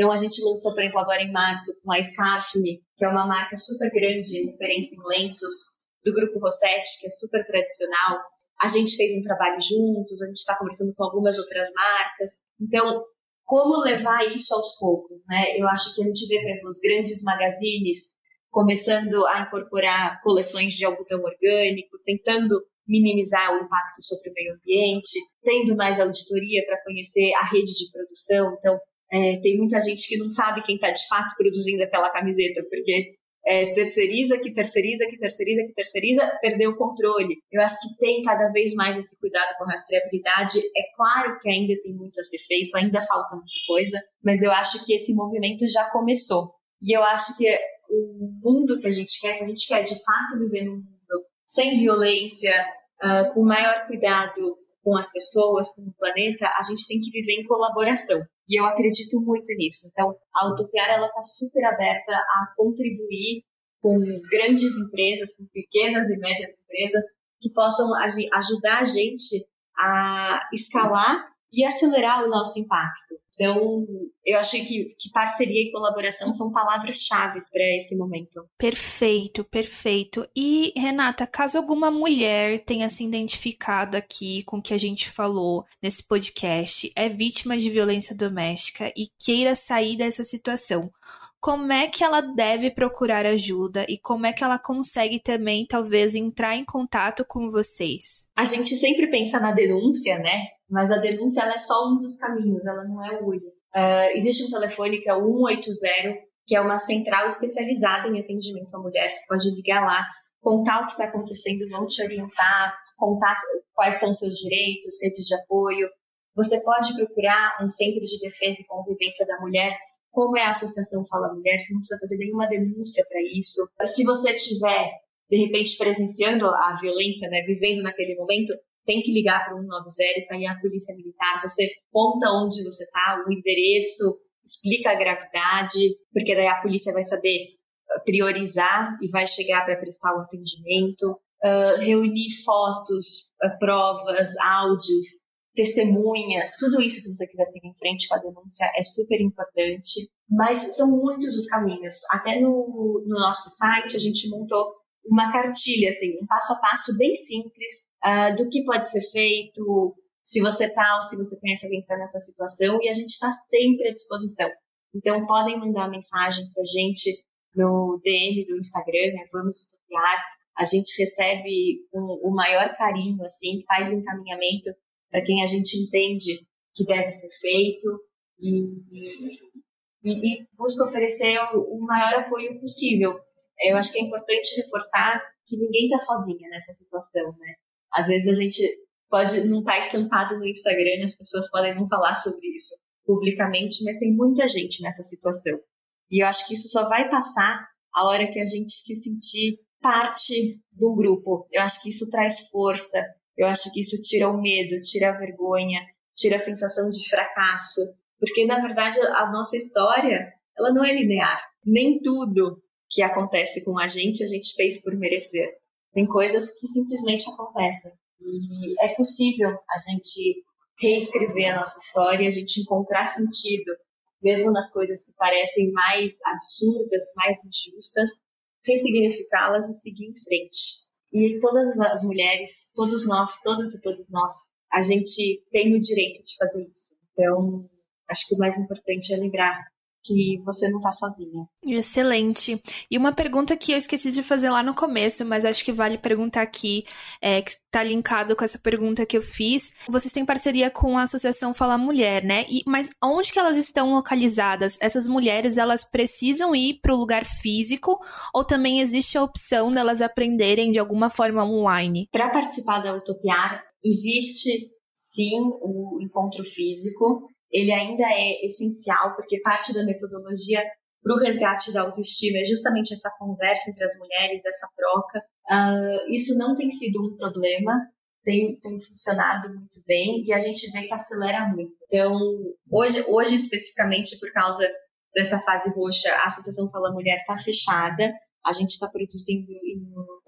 Então, a gente lançou, por exemplo, agora em março, com a Scarfme, que é uma marca super grande, referência em lenços, do grupo Rossetti, que é super tradicional. A gente fez um trabalho juntos, a gente está conversando com algumas outras marcas. Então, como levar isso aos poucos, né? Eu acho que a gente vê, por exemplo, os grandes magazines começando a incorporar coleções de algodão orgânico, tentando minimizar o impacto sobre o meio ambiente, tendo mais auditoria para conhecer a rede de produção. Então, é, tem muita gente que não sabe quem está de fato produzindo aquela camiseta, porque é, terceiriza, que terceiriza, que terceiriza, que terceiriza, perdeu o controle. Eu acho que tem cada vez mais esse cuidado com rastreabilidade. É claro que ainda tem muito a ser feito, ainda falta muita coisa, mas eu acho que esse movimento já começou. E eu acho que o mundo que a gente quer, se a gente quer de fato viver num mundo sem violência, uh, com maior cuidado com as pessoas, com o planeta, a gente tem que viver em colaboração. E eu acredito muito nisso. Então, a Utopiar ela está super aberta a contribuir com grandes empresas, com pequenas e médias empresas que possam ajudar a gente a escalar e acelerar o nosso impacto. Então, eu achei que, que parceria e colaboração são palavras-chave para esse momento. Perfeito, perfeito. E, Renata, caso alguma mulher tenha se identificado aqui com o que a gente falou nesse podcast, é vítima de violência doméstica e queira sair dessa situação, como é que ela deve procurar ajuda e como é que ela consegue também, talvez, entrar em contato com vocês? A gente sempre pensa na denúncia, né? Mas a denúncia é só um dos caminhos, ela não é o único. Uh, existe um telefone que é o 180, que é uma central especializada em atendimento à mulher. Você pode ligar lá, contar o que está acontecendo, vão te orientar, contar quais são seus direitos, redes de apoio. Você pode procurar um centro de defesa e convivência da mulher como é a Associação Fala Mulher, você não precisa fazer nenhuma denúncia para isso. Se você estiver, de repente, presenciando a violência, né, vivendo naquele momento, tem que ligar para o 190 para ir à polícia militar. Você conta onde você está, o endereço, explica a gravidade, porque daí a polícia vai saber ah, priorizar e vai chegar para prestar o atendimento. Uh, reunir fotos, uh, provas, áudios, testemunhas, tudo isso, se você quiser seguir em frente com a denúncia, é super importante. Mas são muitos os caminhos. Até no, no nosso site, a gente montou uma cartilha, assim, um passo a passo bem simples uh, do que pode ser feito, se você está ou se você conhece alguém que está nessa situação, e a gente está sempre à disposição. Então, podem mandar mensagem para a gente no DM do Instagram, né, Vamos Estudiar. A gente recebe um, o maior carinho, assim, faz encaminhamento para quem a gente entende que deve ser feito e, e, e busca oferecer o, o, maior apoio possível. Eu acho que é importante reforçar que ninguém está sozinha nessa situação, né? Às vezes a gente pode não estar tá estampado no Instagram, as pessoas podem não falar sobre isso publicamente, mas tem muita gente nessa situação. E eu acho que isso só vai passar a hora que a gente se sentir parte de um grupo. Eu acho que isso traz força, eu acho que isso tira o medo, tira a vergonha, tira a sensação de fracasso, porque na verdade a nossa história, ela não é linear. Nem tudo que acontece com a gente a gente fez por merecer. Tem coisas que simplesmente acontecem. E é possível a gente reescrever a nossa história, a gente encontrar sentido, mesmo nas coisas que parecem mais absurdas, mais injustas, ressignificá-las e seguir em frente. E todas as mulheres, todos nós, todas e todos nós, a gente tem o direito de fazer isso. Então, acho que o mais importante é lembrar que você não tá sozinha. Excelente. E uma pergunta que eu esqueci de fazer lá no começo, mas acho que vale perguntar aqui, é, que tá linkado com essa pergunta que eu fiz. Vocês têm parceria com a Associação Fala Mulher, né? E, mas onde que elas estão localizadas? Essas mulheres, elas precisam ir para o lugar físico ou também existe a opção delas aprenderem de alguma forma online? Para participar da Utopiar, existe sim o encontro físico ele ainda é essencial, porque parte da metodologia para o resgate da autoestima é justamente essa conversa entre as mulheres, essa troca. Uh, isso não tem sido um problema, tem, tem funcionado muito bem e a gente vê que acelera muito. Então, hoje, hoje especificamente por causa dessa fase roxa, a Associação Fala Mulher está fechada, A gente está produzindo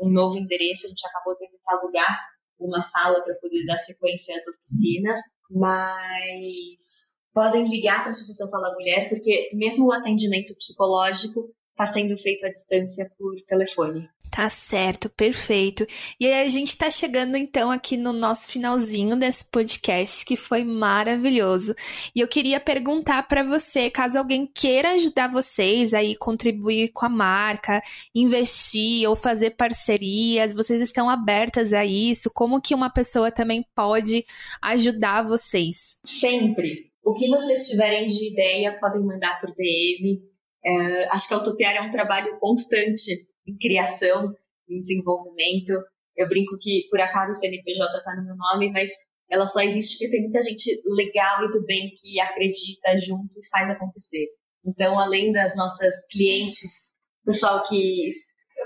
um novo endereço, a gente acabou tendo que alugar uma sala para poder dar sequência às oficinas, mas podem ligar para a Associação Fala Mulher, porque mesmo o atendimento psicológico está sendo feito à distância por telefone. Tá certo, perfeito. E aí a gente tá chegando então aqui no nosso finalzinho desse podcast que foi maravilhoso. E eu queria perguntar para você, caso alguém queira ajudar vocês aí contribuir com a marca, investir ou fazer parcerias, vocês estão abertas a isso? Como que uma pessoa também pode ajudar vocês? Sempre. O que vocês tiverem de ideia podem mandar por DM. É, acho que a Utopiar é um trabalho constante em criação, em desenvolvimento. Eu brinco que, por acaso, a CNPJ está no meu nome, mas ela só existe porque tem muita gente legal e do bem que acredita junto e faz acontecer. Então, além das nossas clientes, pessoal que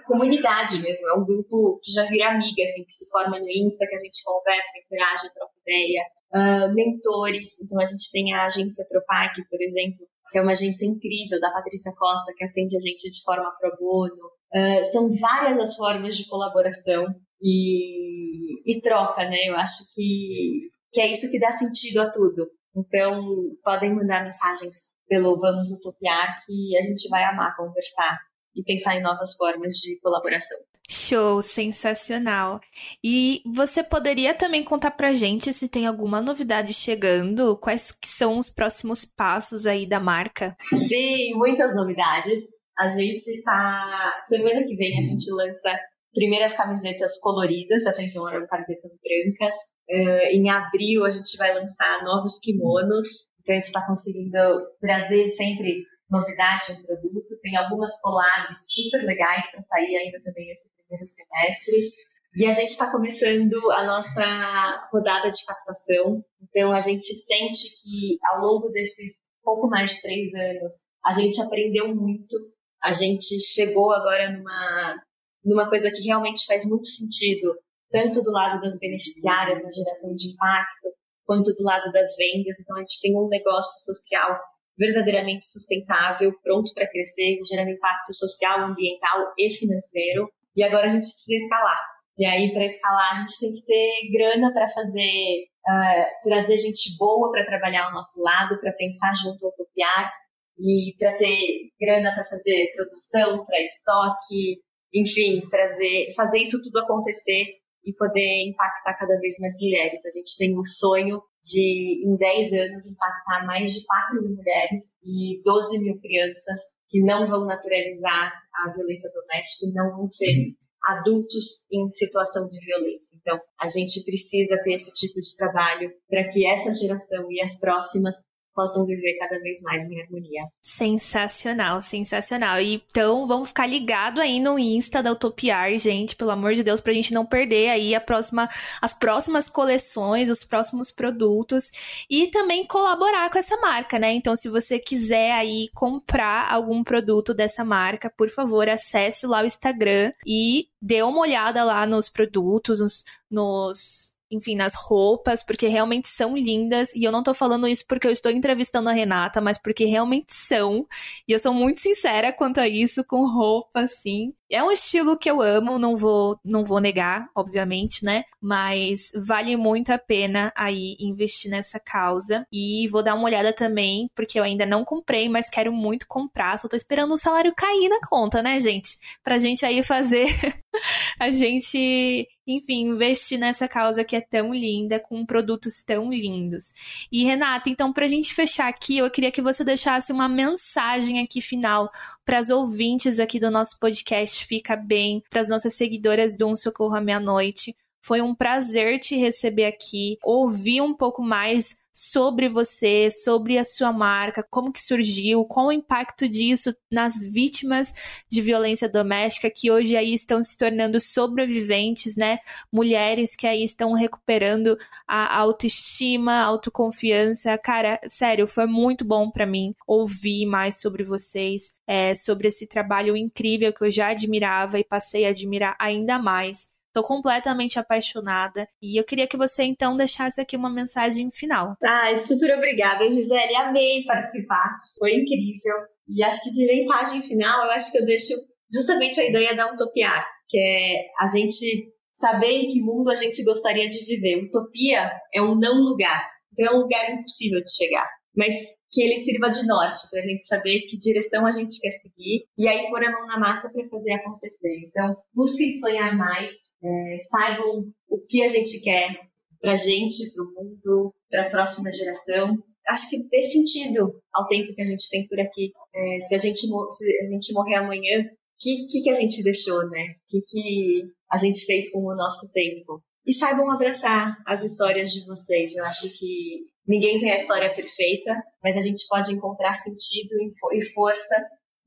comunidade mesmo, é um grupo que já vira amiga, assim, que se forma no Insta, que a gente conversa, interage, troca ideia, uh, mentores. Então, a gente tem a agência Propac, por exemplo, que é uma agência incrível, da Patrícia Costa, que atende a gente de forma pro bono. Uh, são várias as formas de colaboração e, e troca, né? Eu acho que, que é isso que dá sentido a tudo. Então, podem mandar mensagens pelo Vamos Utopiar, que a gente vai amar conversar e pensar em novas formas de colaboração. Show, sensacional. E você poderia também contar pra gente se tem alguma novidade chegando? Quais que são os próximos passos aí da marca? Sim, muitas novidades. A gente tá. Semana que vem a gente lança primeiras camisetas coloridas, até então eram camisetas brancas. Uh, em abril a gente vai lançar novos kimonos. Então a gente está conseguindo trazer sempre novidade no produto. Tem algumas collabs super legais para sair ainda também esse primeiro semestre. E a gente está começando a nossa rodada de captação. Então a gente sente que ao longo desses pouco mais de três anos a gente aprendeu muito a gente chegou agora numa, numa coisa que realmente faz muito sentido, tanto do lado das beneficiárias na geração de impacto, quanto do lado das vendas. Então, a gente tem um negócio social verdadeiramente sustentável, pronto para crescer, gerando impacto social, ambiental e financeiro. E agora a gente precisa escalar. E aí, para escalar, a gente tem que ter grana para fazer, uh, trazer gente boa para trabalhar ao nosso lado, para pensar junto ao copiar e para ter grana para fazer produção, para estoque, enfim, trazer, fazer isso tudo acontecer e poder impactar cada vez mais mulheres. A gente tem o sonho de, em 10 anos, impactar mais de 4 mil mulheres e 12 mil crianças que não vão naturalizar a violência doméstica e não vão ser adultos em situação de violência. Então, a gente precisa ter esse tipo de trabalho para que essa geração e as próximas possam viver cada vez mais em harmonia. Sensacional, sensacional. E, então, vamos ficar ligado aí no Insta da Utopiar, gente, pelo amor de Deus, pra gente não perder aí a próxima, as próximas coleções, os próximos produtos e também colaborar com essa marca, né? Então, se você quiser aí comprar algum produto dessa marca, por favor, acesse lá o Instagram e dê uma olhada lá nos produtos, nos, nos enfim, nas roupas, porque realmente são lindas. E eu não tô falando isso porque eu estou entrevistando a Renata, mas porque realmente são. E eu sou muito sincera quanto a isso, com roupa, assim. É um estilo que eu amo, não vou, não vou negar, obviamente, né? Mas vale muito a pena aí investir nessa causa. E vou dar uma olhada também, porque eu ainda não comprei, mas quero muito comprar. Só tô esperando o salário cair na conta, né, gente? Pra gente aí fazer a gente, enfim, investir nessa causa que é tão linda, com produtos tão lindos. E Renata, então, pra gente fechar aqui, eu queria que você deixasse uma mensagem aqui final para as ouvintes aqui do nosso podcast fica bem, para as nossas seguidoras do Um Socorro à Meia-Noite. Foi um prazer te receber aqui, ouvir um pouco mais sobre você, sobre a sua marca, como que surgiu, qual o impacto disso nas vítimas de violência doméstica que hoje aí estão se tornando sobreviventes, né? Mulheres que aí estão recuperando a autoestima, a autoconfiança. Cara, sério, foi muito bom para mim ouvir mais sobre vocês, é, sobre esse trabalho incrível que eu já admirava e passei a admirar ainda mais. Tô completamente apaixonada. E eu queria que você então deixasse aqui uma mensagem final. Ai, super obrigada, Gisele. Amei participar. Foi incrível. E acho que de mensagem final, eu acho que eu deixo justamente a ideia da utopiar, que é a gente saber em que mundo a gente gostaria de viver. Utopia é um não lugar, então é um lugar impossível de chegar, mas que ele sirva de norte para a gente saber que direção a gente quer seguir e aí pôr a mão na massa para fazer acontecer. Então, busquem sonhar mais, é, saibam o que a gente quer para a gente, para o mundo, para a próxima geração. Acho que dê sentido ao tempo que a gente tem por aqui. É, se, a gente, se a gente morrer amanhã, o que, que, que a gente deixou, né? O que, que a gente fez com o nosso tempo? E saibam abraçar as histórias de vocês. Eu acho que ninguém tem a história perfeita, mas a gente pode encontrar sentido e força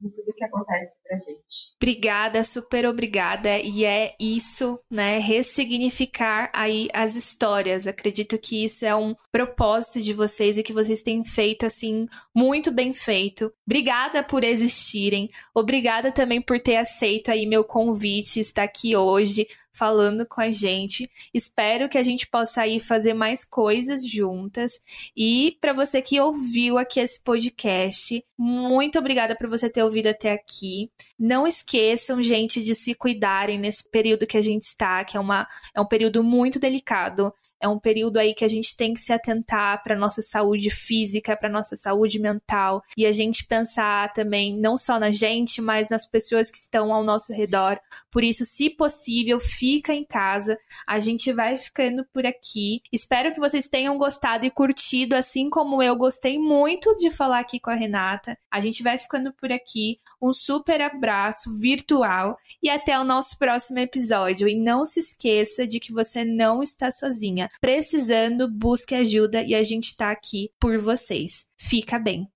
em tudo que acontece pra gente. Obrigada, super obrigada. E é isso, né? Ressignificar aí as histórias. Acredito que isso é um propósito de vocês e que vocês têm feito assim muito bem feito. Obrigada por existirem. Obrigada também por ter aceito aí meu convite, estar aqui hoje falando com a gente. Espero que a gente possa aí fazer mais coisas juntas. E para você que ouviu aqui esse podcast, muito obrigada por você ter ouvido até aqui. Não esqueçam, gente, de se cuidarem nesse período que a gente está, que é, uma, é um período muito delicado é um período aí que a gente tem que se atentar para nossa saúde física, para nossa saúde mental e a gente pensar também não só na gente, mas nas pessoas que estão ao nosso redor. Por isso, se possível, fica em casa. A gente vai ficando por aqui. Espero que vocês tenham gostado e curtido, assim como eu gostei muito de falar aqui com a Renata. A gente vai ficando por aqui. Um super abraço virtual e até o nosso próximo episódio. E não se esqueça de que você não está sozinha precisando, busque ajuda e a gente tá aqui por vocês. Fica bem.